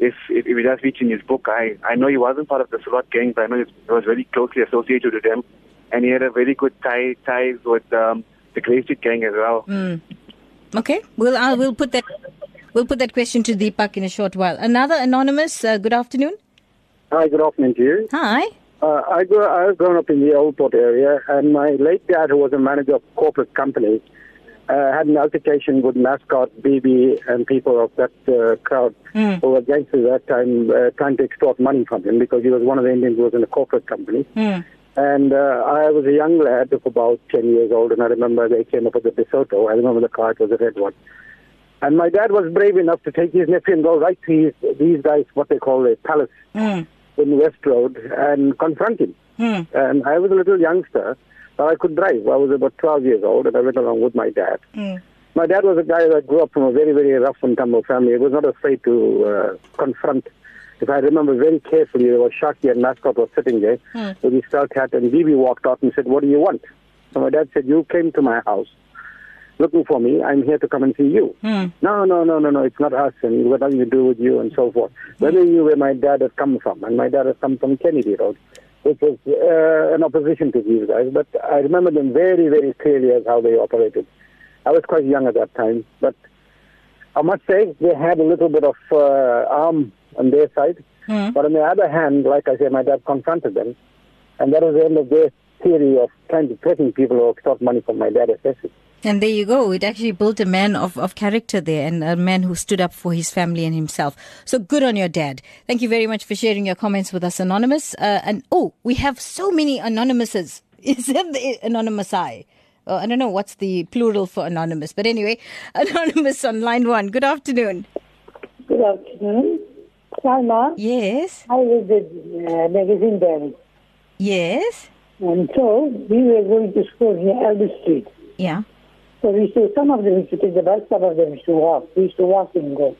L: if, if, if he does feature in his book. I, I know he wasn't part of the Salot gang, but I know he was very closely associated with them, and he had a very good tie, ties with um, the Street gang as well.
A: Mm. Okay, we'll uh, we'll put that we'll put that question to Deepak in a short while. Another anonymous. Uh, good afternoon.
M: Hi, good afternoon to you.
A: Hi.
M: Uh, I grew, I've grown up in the Overport area, and my late dad, who was a manager of a corporate company, uh, had an altercation with mascot, BB, and people of that uh, crowd
A: Hmm.
M: who were gangsters at that time, uh, trying to extort money from him because he was one of the Indians who was in a corporate company.
A: Hmm.
M: And uh, I was a young lad of about 10 years old, and I remember they came up with a DeSoto. I remember the car, it was a red one. And my dad was brave enough to take his nephew and go right to his, these guys, what they call a palace
A: Hmm.
M: In West Road, and confront him.
A: Hmm.
M: And I was a little youngster, but I could drive. I was about 12 years old, and I went along with my dad.
A: Hmm.
M: My dad was a guy that grew up from a very, very rough and tumble family. He was not afraid to uh, confront. If I remember very carefully, there was Shaki and Mascot was sitting there
A: Hmm.
M: with his felt hat, and Bibi walked out and said, What do you want? So my dad said, You came to my house looking for me. I'm here to come and see you.
A: Hmm.
M: No, no, no, no, no, it's not us, and got nothing to do with you, and so forth. Then they knew where my dad had come from, and my dad had come from Kennedy Road, which was uh, an opposition to these guys. But I remember them very, very clearly as how they operated. I was quite young at that time, but I must say they had a little bit of uh, arm on their side.
A: Hmm.
M: But on the other hand, like I said, my dad confronted them, and that was the end of their theory of trying to threaten people or extort money from my dad, especially.
A: And there you go. It actually built a man of, of character there and a man who stood up for his family and himself. So good on your dad. Thank you very much for sharing your comments with us, Anonymous. Uh, and oh, we have so many Anonymouses. Is that the Anonymous I? Oh, I don't know what's the plural for Anonymous. But anyway, Anonymous on line one. Good afternoon.
F: Good afternoon. Salma.
A: Yes.
F: I was the uh, magazine diary.
A: Yes.
F: And so we were going to school near Elder Street.
A: Yeah.
F: So we to, some of them to take the bus, some of them to walk. We to walk and go.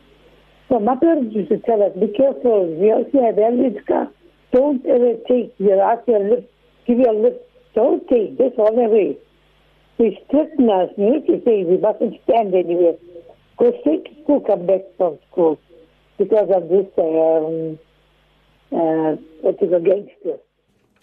F: So my parents used to tell us, be careful. We also have elderly car. Don't ever take your, ask your lift, give your lift. Don't take this all the way. They threaten us. We used to say we mustn't stand anywhere. Go straight to school, come back from school because of this, um, uh, what is a gangster.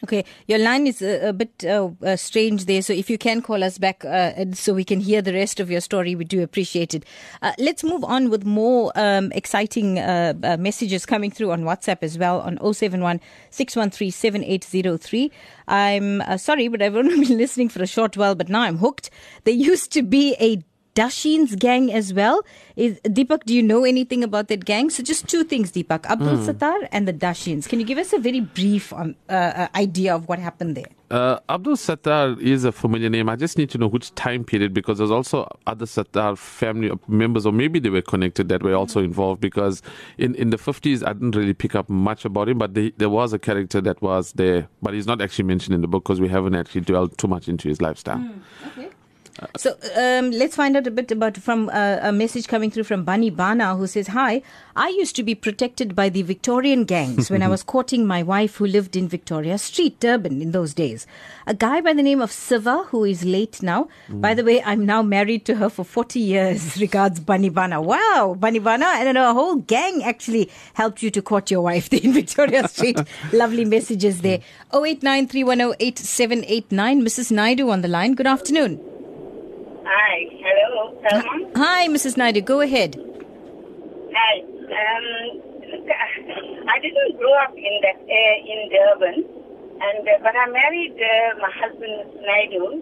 A: Okay, your line is a, a bit uh, uh, strange there, so if you can call us back uh, so we can hear the rest of your story, we do appreciate it. Uh, let's move on with more um, exciting uh, messages coming through on WhatsApp as well on 071 613 7803. I'm sorry, but I've only been listening for a short while, but now I'm hooked. There used to be a Dashin's gang as well. Is Deepak, do you know anything about that gang? So just two things, Deepak: Abdul
B: Hmm.
A: Sattar and the Dashins. Can you give us a very brief um, uh, uh, idea of what happened there?
B: Uh, Abdul Sattar is a familiar name. I just need to know which time period because there's also other Sattar family members, or maybe they were connected that were also involved. Because in, in the 50s, I didn't really pick up much about him, but they, there was a character that was there, but he's not actually mentioned in the book because we haven't actually dwelled too much into his lifestyle.
A: So um, let's find out a bit about from uh, a message coming through from Bunny Bana who says, "Hi, I used to be protected by the Victorian gangs when I was courting my wife who lived in Victoria Street, Durban, in those days. A guy by the name of Siva who is late now. By the way, I'm now married to her for 40 years. Regards, Bunny Bana. Wow, Bunny Bana, I don't know, a whole gang actually helped you to court your wife there in Victoria Street. Lovely messages there. 0893108789. Mrs. Naidu on the line. Good afternoon.
N: Hi, hello, Salman.
A: Hi, Mrs. Naidu. Go ahead.
N: Hi. Um, look, I didn't grow up in that uh, in Durban, and uh, but I married uh, my husband Naidu,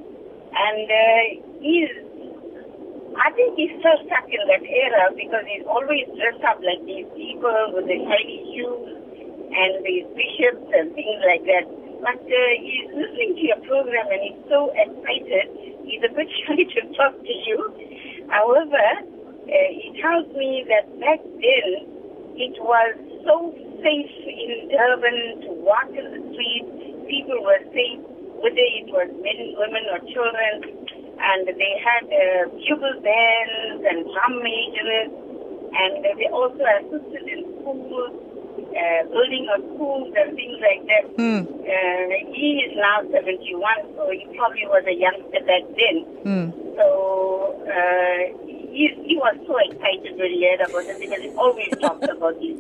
N: and uh, he's. I think he's still stuck in that era because he's always dressed up like these people with the shiny shoes and these bishops and things like that. But uh, he's listening to your program and he's so excited. He's a bit shy to talk to you. However, uh, he tells me that back then it was so safe in Durban to walk in the street. People were safe, whether it was men, women, or children. And they had uh, bugle bands and drum majors. And they also assisted in schools, uh, building a school and things like that.
A: Hmm.
N: Uh, he is now 71, so he probably was a youngster back then.
A: Hmm.
N: So uh, he, he was so excited when he heard about it because he always talked about these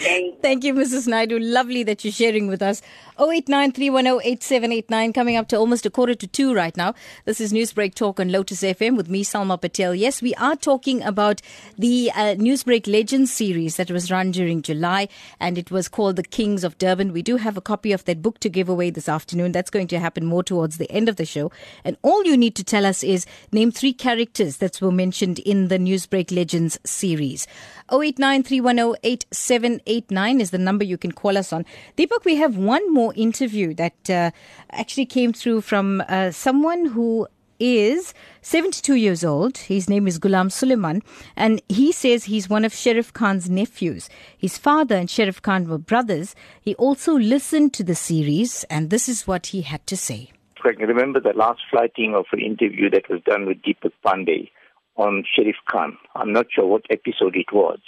A: Thank you, Mrs. Naidu. Lovely that you're sharing with us. 0893108789 coming up to almost a quarter to two right now. This is Newsbreak Talk on Lotus FM with me, Salma Patel. Yes, we are talking about the uh, Newsbreak Legends series that was run during July and it was called The Kings of Durban. We do have a copy of that book to give away this afternoon. That's going to happen more towards the end of the show. And all you need to tell us is name three characters that were mentioned in the Newsbreak Legends series. 0893108789 is the number you can call us on. Deepak, we have one more interview that uh, actually came through from uh, someone who is 72 years old. His name is Ghulam Suleiman, and he says he's one of Sharif Khan's nephews. His father and Sharif Khan were brothers. He also listened to the series, and this is what he had to say.
O: I can remember the last flighting of an interview that was done with Deepak Panday on Sharif Khan. I'm not sure what episode it was.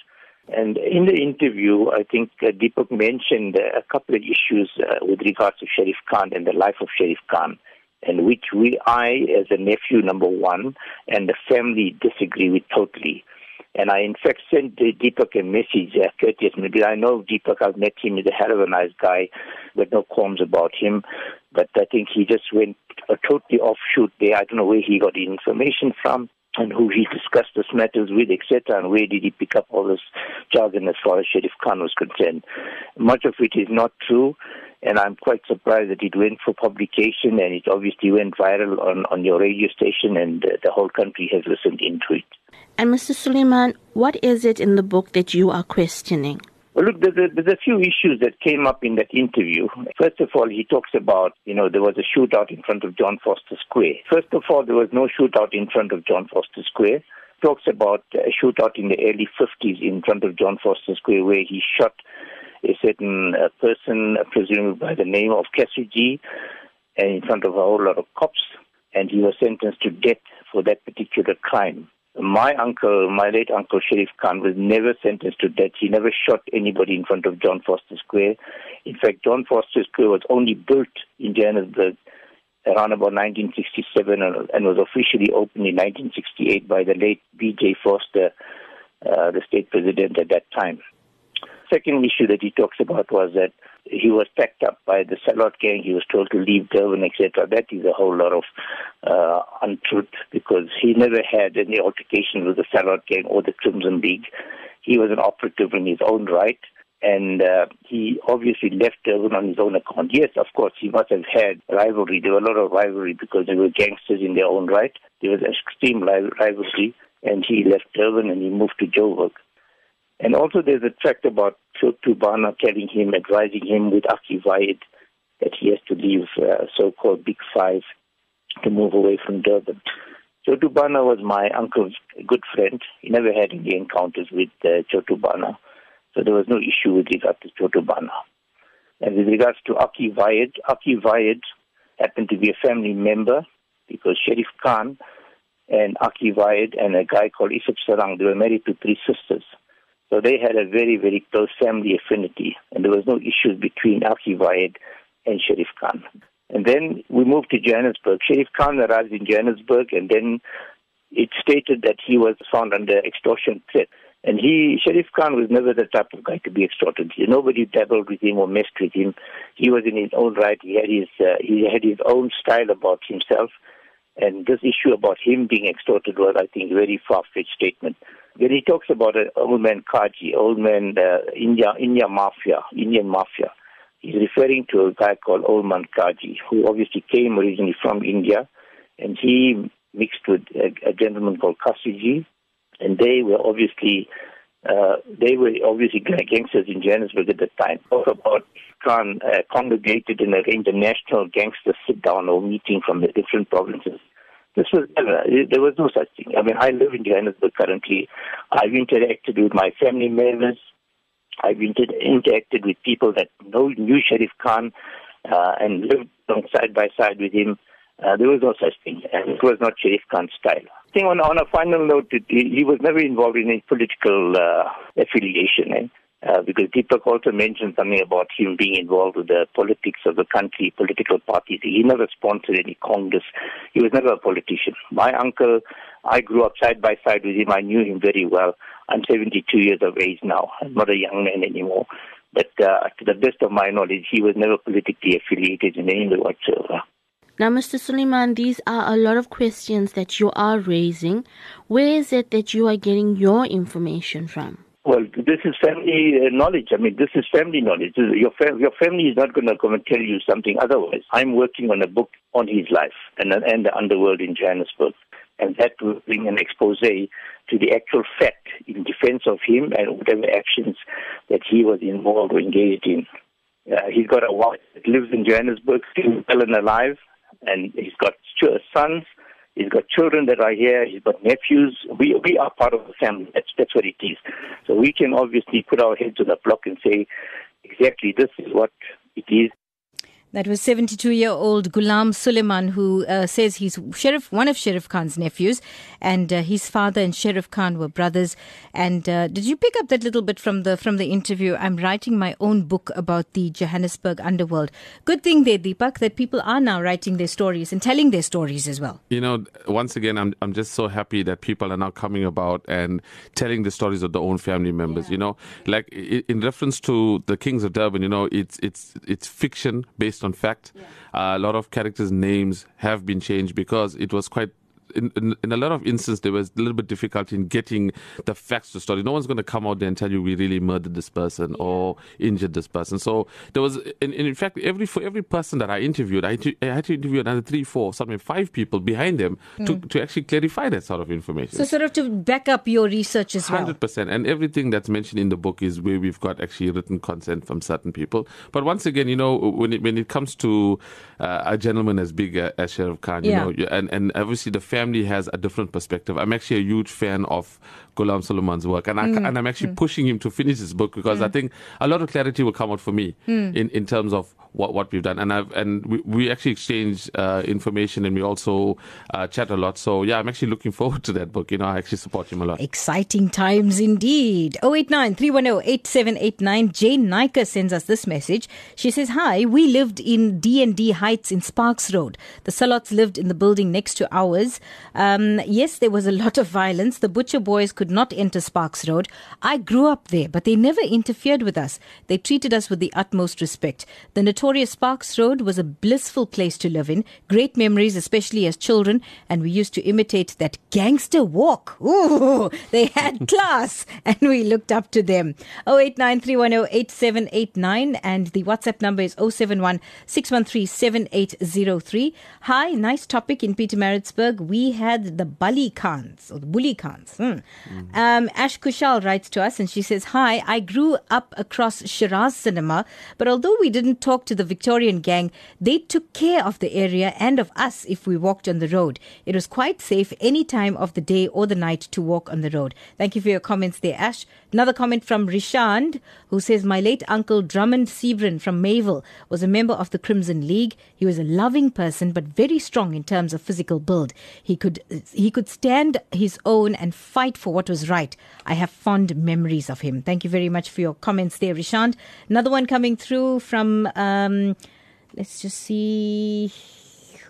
O: And in the interview, I think uh, Deepak mentioned uh, a couple of issues uh, with regards to Sharif Khan and the life of Sharif Khan, and which we, I, as a nephew, number one, and the family disagree with totally. And I, in fact, sent Deepak a message, uh, courteous. Maybe I know Deepak, I've met him, he's a hell of a nice guy, but no qualms about him. But I think he just went a totally offshoot there. I don't know where he got the information from and who he discussed this matters with, etc., and where did he pick up all this jargon as far as Sharif Khan was concerned. Much of it is not true, and I'm quite surprised that it went for publication, and it obviously went viral on, on your radio station, and uh, the whole country has listened into it.
J: And Mr. Suleiman, what is it in the book that you are questioning?
O: Well, look, there's a, there's a few issues that came up in that interview. First of all, he talks about, you know, there was a shootout in front of John Vorster Square. First of all, there was no shootout in front of John Vorster Square. Talks about a shootout in the early 50s in front of John Vorster Square where he shot a certain uh, person, uh, presumably by the name of Kassuji, in front of a whole lot of cops, and he was sentenced to death for that particular crime. My uncle, my late uncle Sharif Khan, was never sentenced to death. He never shot anybody in front of John Vorster Square. In fact, John Vorster Square was only built in Johannesburg around about 1967 and was officially opened in 1968 by the late B.J. Vorster, uh, the state president at that time. Second issue that he talks about was that he was packed up by the Salot gang. He was told to leave Durban, etc. That is a whole lot of uh, untruth because he never had any altercation with the Salot gang or the Crimson League. He was an operative in his own right. And uh, he obviously left Durban on his own account. Yes, of course, he must have had rivalry. There were a lot of rivalry because they were gangsters in their own right. There was extreme rivalry, and he left Durban and he moved to Joburg. And also there's a tract about Chotu Bana telling him, advising him with Aki Vaid that he has to leave uh, so-called Big Five to move away from Durban. Chotu Bana was my uncle's good friend. He never had any encounters with uh, Chotu Bana, so there was no issue with regard to Chotu Bana. And with regards to Aki Vaid, Aki Vaid happened to be a family member because Sharif Khan and Aki Vaid and a guy called Isip Sarang, they were married to three sisters. So they had a very, very close family affinity, and there was no issues between Aki Vaid and Sharif Khan. And then we moved to Johannesburg. Sharif Khan arrived in Johannesburg, and then it stated that he was found under extortion threat. And he, Sharif Khan, was never the type of guy to be extorted. Nobody dabbled with him or messed with him. He was in his own right. He had his, uh, he had his own style about himself. And this issue about him being extorted was, I think, a very far-fetched statement. When he talks about an old man Kaji, old man uh, India, India mafia, Indian mafia, he's referring to a guy called Old Man Kaji, who obviously came originally from India, and he mixed with a, a gentleman called Kassuji, and they were obviously uh, they were obviously gangsters in Johannesburg at the time. Talk about Khan uh, congregated and arranged a national gangster sit down or meeting from the different provinces this was never, there was no such thing. I mean, I live in Johannesburg currently. I've interacted with my family members. I've inter- interacted with people that know, knew Sharif Khan uh, and lived side by side with him. Uh, there was no such thing. And it was not Sharif Khan's style. I think on, on a final note, he, he was never involved in any political uh, affiliation. Eh? Uh, because Deepak also mentioned something about him being involved with the politics of the country, political parties. He never sponsored any Congress. He was never a politician. My uncle, I grew up side by side with him. I knew him very well. I'm 72 years of age now. I'm not a young man anymore. But uh, to the best of my knowledge, he was never politically affiliated in any way whatsoever.
J: Now, Mr. Suleiman, these are a lot of questions that you are raising. Where is it that you are getting your information from?
O: Well, this is family uh, knowledge. I mean, this is family knowledge. Your, fa- your family is not going to come and tell you something otherwise. I'm working on a book on his life and, and the underworld in Johannesburg. And that will bring an expose to the actual fact in defense of him and whatever actions that he was involved or engaged in. Uh, he's got a wife that lives in Johannesburg, still well and alive, and he's got two sons. He's got children that are here. He's got nephews. We we are part of the family. That's that's what it is. So we can obviously put our heads on the block and say, exactly this is what it is.
A: That was 72 year old Ghulam Suleiman, who uh, says he's Sharif, one of Sharif Khan's nephews, and uh, his father and Sharif Khan were brothers. And uh, did you pick up that little bit from the from the interview? I'm writing my own book about the Johannesburg underworld. Good thing there, Deepak, that people are now writing their stories and telling their stories as well.
B: You know, once again, I'm I'm just so happy that people are now coming about and telling the stories of their own family members. You know, like in reference to the Kings of Durban, you know, it's it's it's fiction based on fact. Uh, a lot of characters' names have been changed because it was quite. In, in, in a lot of instances, there was a little bit difficulty in getting the facts to story. No one's going to come out there and tell you we really murdered this person or injured this person. So there was, in, in fact, every for every person that I interviewed, I, I had to interview another three, four, something five people behind them to,
A: Mm.
B: to actually clarify that sort of information.
A: So, sort of to back up your research as well.
B: Hundred percent, and everything that's mentioned in the book is where we've got actually written consent from certain people. But once again, you know, when it when it comes to uh, a gentleman as big as Sharif Khan, you
A: Yeah.
B: know, and and obviously the family has a different perspective. I'm actually a huge fan of Ghulam Suleiman's work, and I,
A: Mm,
B: and I'm actually
A: mm.
B: pushing him to finish his book because I
A: Mm.
B: think a lot of clarity will come out for me
A: Mm.
B: in in terms of what what we've done, and I've and we, we actually exchange uh, information and we also uh, chat a lot. So yeah, I'm actually looking forward to that book. You know, I actually support him a lot.
A: Exciting times indeed. 089 310 8789. Jane Nika sends us this message. She says, Hi, we lived in D&D Heights in Sparks Road. The Salots lived in the building next to ours. Um, yes, there was a lot of violence. The Butcher Boys could not enter Sparks Road. I grew up there, but they never interfered with us. They treated us with the utmost respect. The notorious Sparks Road was a blissful place to live in. Great memories, especially as children, and we used to imitate that gangster walk. Ooh, they had class, and we looked up to them. 0893108789, and the WhatsApp number is 071 613 Hi, nice topic in Pietermaritzburg. We had the Bali Khans, or the Bully Khans. Hmm. Um, Ash Kushal writes to us and she says, Hi, I grew up across Shiraz Cinema, but although we didn't talk to the Victorian gang, they took care of the area and of us if we walked on the road. It was quite safe any time of the day or the night to walk on the road. Thank you for your comments there, Ash. Another comment from Rishand, who says, My late uncle Drummond Sebrin from Mayville was a member of the Crimson League. He was a loving person, but very strong in terms of physical build. He could he could stand his own and fight for what was right. I have fond memories of him. Thank you very much for your comments there, Rishand. Another one coming through from um, let's just see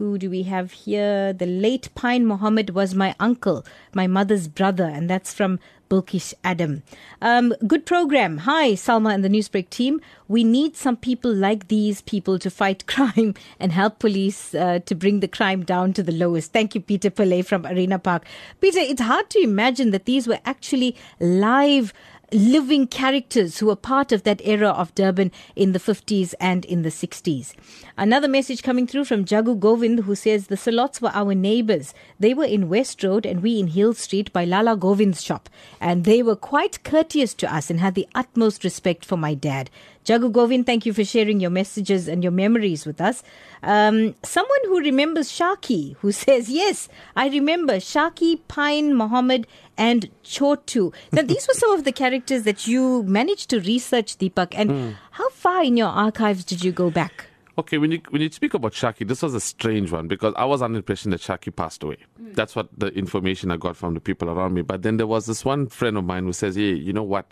A: who do we have here? The late Pine Mohammed was my uncle, my mother's brother, and that's from Bulkish Adam. Um, good program. Hi, Salma and the Newsbreak team. We need some people like these people to fight crime and help police uh, to bring the crime down to the lowest. Thank you, Peter Pillay from Arena Park. Peter, it's hard to imagine that these were actually live living characters who were part of that era of Durban in the 50s and in the 60s. Another message coming through from Jagu Govind who says the Salots were our neighbors. They were in West Road and we in Hill Street by Lala Govind's shop. And they were quite courteous to us and had the utmost respect for my dad. Jagu Govind, thank you for sharing your messages and your memories with us. Um, someone who remembers Shaki, who says, Yes, I remember Shaki, Pine, Mohammed, and Chotu. Now, these were some of the characters that you managed to research, Deepak. And
B: Hmm.
A: how far in your archives did you go back?
B: Okay, when you when you speak about Shaki, this was a strange one because I was under the impression that Shaki passed away. That's what the information I got from the people around me. But then there was this one friend of mine who says, "Hey, you know what?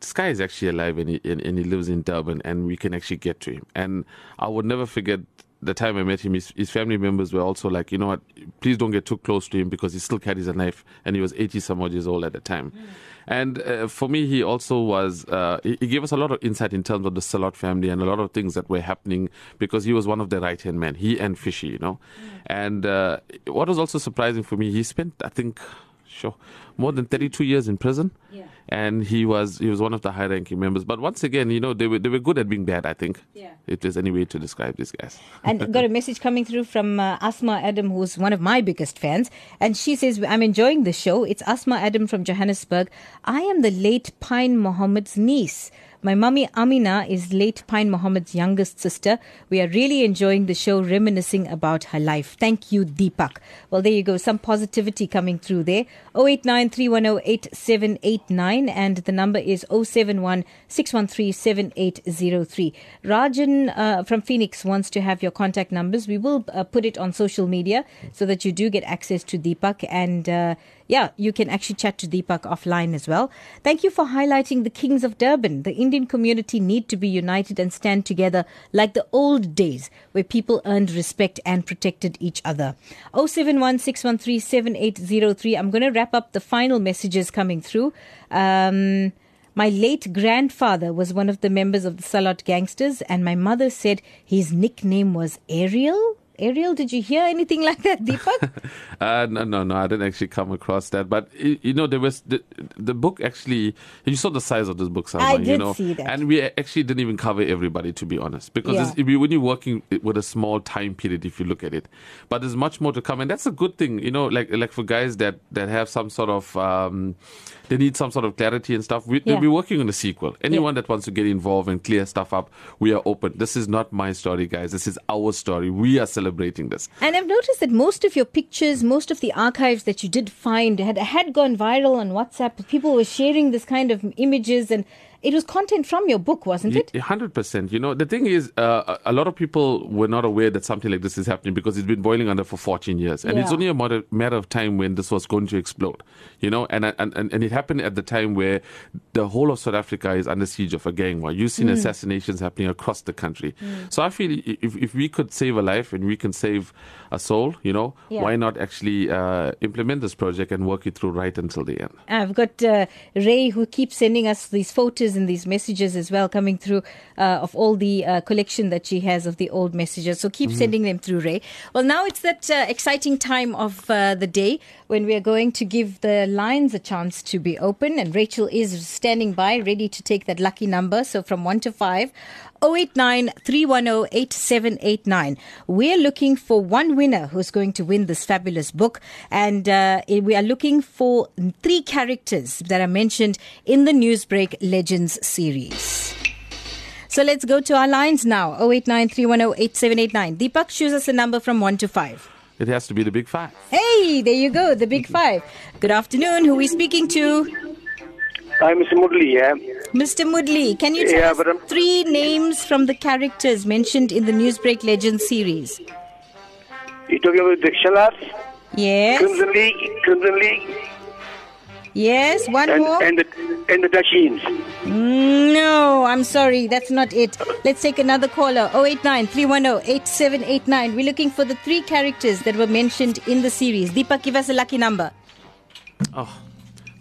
B: this guy is actually alive and he, and, and he lives in Durban and we can actually get to him. And I would never forget the time I met him, his, his, family members were also like, you know what, please don't get too close to him because he still carries a knife and he was 80 some odd years old at the time. Mm. And uh, for me, he also was, uh, he, he, gave us a lot of insight in terms of the Salot family and a lot of things that were happening because he was one of the right hand men, he and Fishy, you know. Mm. And uh, what was also surprising for me, he spent, I think, sure, more than 32 years in prison. Yeah and he was he was one of the high ranking members. But once again, you know, they were they were good at being bad. I think. Yeah. If there's any way to describe these guys.
A: and got a message coming through from uh, Asma Adam, who's one of my biggest fans, and she says, "I'm enjoying the show. It's Asma Adam from Johannesburg. I am the late Pine Mohammed's niece." My mummy Amina is late Pine Mohammed's youngest sister. We are really enjoying the show, reminiscing about her life. Thank you, Deepak. Well, there you go. Some positivity coming through there. 089 and the number is 071 Rajan uh, from Phoenix wants to have your contact numbers. We will uh, put it on social media so that you do get access to Deepak and uh, yeah, you can actually chat to Deepak offline as well. Thank you for highlighting the Kings of Durban. The Indian community need to be united and stand together like the old days where people earned respect and protected each other. 071 I'm going to wrap up the final messages coming through. Um, my late grandfather was one of the members of the Salot gangsters, and my mother said his nickname was Ariel. Ariel, did you hear anything like that, Deepak?
B: uh, no, no, no. I didn't actually come across that. But you know, there was the, the book actually. You saw the size of this book, Salma,
A: I did
B: you know,
A: see that.
B: and we actually didn't even cover everybody, to be honest, because yeah. when you're working with a small time period, if you look at it, but there's much more to come, and that's a good thing, you know. Like like for guys that that have some sort of um, they need some sort of clarity and stuff. We, yeah. They'll be working on a sequel. Anyone yeah. that wants to get involved and clear stuff up, we are open. This is not my story, guys. This is our story. We are celebrating this.
A: And I've noticed that most of your pictures, most of the archives that you did find had had gone viral on WhatsApp. People were sharing this kind of images and it was content from your book, wasn't it?
B: Hundred percent. You know, the thing is, uh, a lot of people were not aware that something like this is happening because it's been boiling under for 14 years, and yeah. it's only a matter, matter of time when this was going to explode. You know, and, and and and it happened at the time where the whole of South Africa is under siege of a gang war. You've seen mm. assassinations happening across the country. Mm. So I feel if if we could save a life and we can save a soul, you know, yeah. why not actually uh, implement this project and work it through right until the end?
A: I've got uh, Ray who keeps sending us these photos pictures and these messages as well coming through uh, of all the uh, collection that she has of the old messages. So keep mm-hmm. sending them through, Ray. Well, now it's that uh, exciting time of uh, the day when we are going to give the lines a chance to be open. And Rachel is standing by, ready to take that lucky number. So from 1 to 5. 089 We're looking for one winner who's going to win this fabulous book. And uh, we are looking for three characters that are mentioned in the Newsbreak Legends series. So let's go to our lines now 089 Deepak, choose us a number from 1 to 5.
B: It has to be the big five.
A: Hey, there you go, the big five. Good afternoon. Who are we speaking to?
P: I'm Mr. Moodley, yeah.
A: Mr. Moodley, can you tell yeah, us three names from the characters mentioned in the Newsbreak Legends series?
P: You talking about the Shalars?
A: Yes.
P: Crimson League, Crimson League.
A: Yes, one
P: and,
A: more.
P: And the, and the Dashins.
A: No, I'm sorry, that's not it. Let's take another caller. 089 310 8789. We're looking for the three characters that were mentioned in the series. Deepak, give us a lucky number.
B: Oh,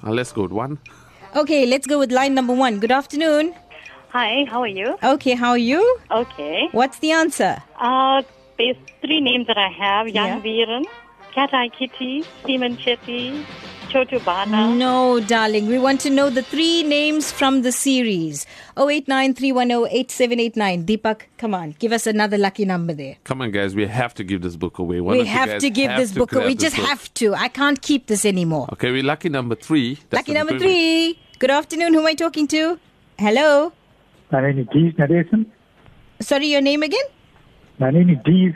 B: uh, let's go with one.
A: Okay, let's go with line number one. Good afternoon.
Q: Hi, how are you?
A: Okay, how are you?
Q: Okay.
A: What's the answer?
Q: Uh, there's three names that I have. Young yeah. Viren, Cat Eye Kitty, Seaman Chetty, Chotu Bana.
A: No, darling. We want to know the three names from the series. 0893108789. Deepak, come on. Give us another lucky number there.
B: Come on, guys. We have to give this book away.
A: we have to give this book away. We just book. have to. I can't keep this anymore.
B: Okay, we're lucky number three.
A: That's lucky number three. Good afternoon. Who am I talking to? Hello.
R: My name is Dees Nadesan.
A: Sorry, your name again?
R: My name is Dees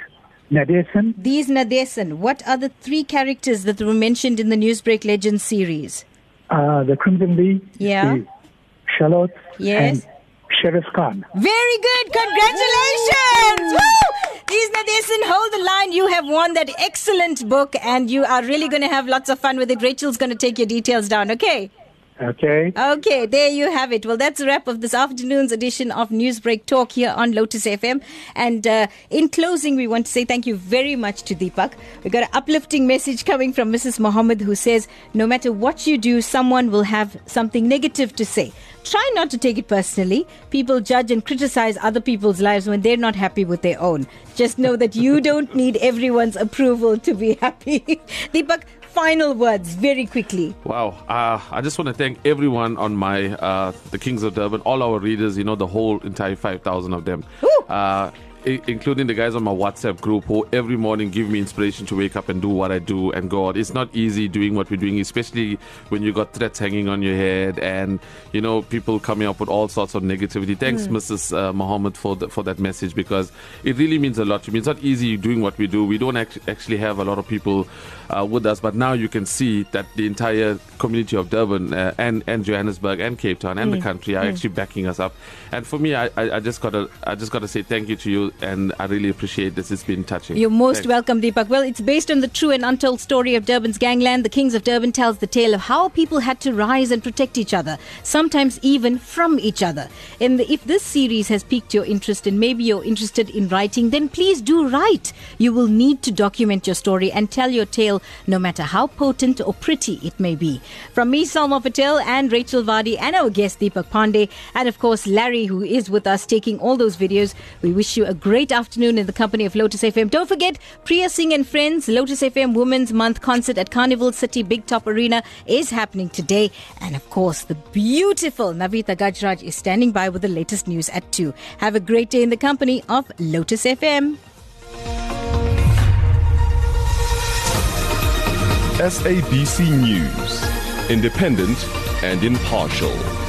R: Nadesan.
A: Dees Nadesan. What are the three characters that were mentioned in the Newsbreak Legends series?
R: Uh, the Crimson League.
A: Yeah.
R: Charlotte.
A: Yes.
R: And Sharif Khan.
A: Very good. Congratulations. Woo! Dees Nadesan, hold the line. You have won that excellent book and you are really going to have lots of fun with it. Rachel's going to take your details down, okay?
R: Okay.
A: Okay, there you have it. Well, that's a wrap of this afternoon's edition of Newsbreak Talk here on Lotus FM. And uh, in closing, we want to say thank you very much to Deepak. We got an uplifting message coming from Mrs. Mohammed who says, no matter what you do, someone will have something negative to say. Try not to take it personally. People judge and criticize other people's lives when they're not happy with their own. Just know that you don't need everyone's approval to be happy. Deepak, final words very quickly.
B: Wow. Uh, I just want to thank everyone on my, uh, the Kings of Durban, all our readers, you know, the whole entire 5,000 of them. Including the guys on my WhatsApp group who every morning give me inspiration to wake up and do what I do and go out. It's not easy doing what we're doing, especially when you got threats hanging on your head and you know people coming up with all sorts of negativity. Thanks,
S: Mm.
B: Mrs. Uh, Mohammed, for the, for that message because it really means a lot to me. It's not easy doing what we do. We don't act- actually have a lot of people uh, with us, but now you can see that the entire community of Durban uh, and and Johannesburg and Cape Town and
A: Mm.
B: the country are
A: Mm.
B: actually backing us up. And for me, I, I, I just gotta I just gotta say thank you to you, and I really appreciate this. It's been touching.
A: You're most
B: Thanks.
A: welcome, Deepak. Well, it's based on the true and untold story of Durban's gangland. The Kings of Durban tells the tale of how people had to rise and protect each other, sometimes even from each other. And if this series has piqued your interest and maybe you're interested in writing, then please do write. You will need to document your story and tell your tale, no matter how potent or pretty it may be. From me, Salma Patel, and Rachel Vardy, and our guest Deepak Panday, and of course Larry, who is with us taking all those videos. We wish you a great afternoon in the company of Lotus FM. Don't forget, Priya Singh and Friends, Lotus FM Women's Month concert at Carnival City Big Top Arena is happening today. And of course, the beautiful Navita Gajraj is standing by with the latest news at 2. Have a great day in the company of Lotus FM.
S: SABC News, independent and impartial.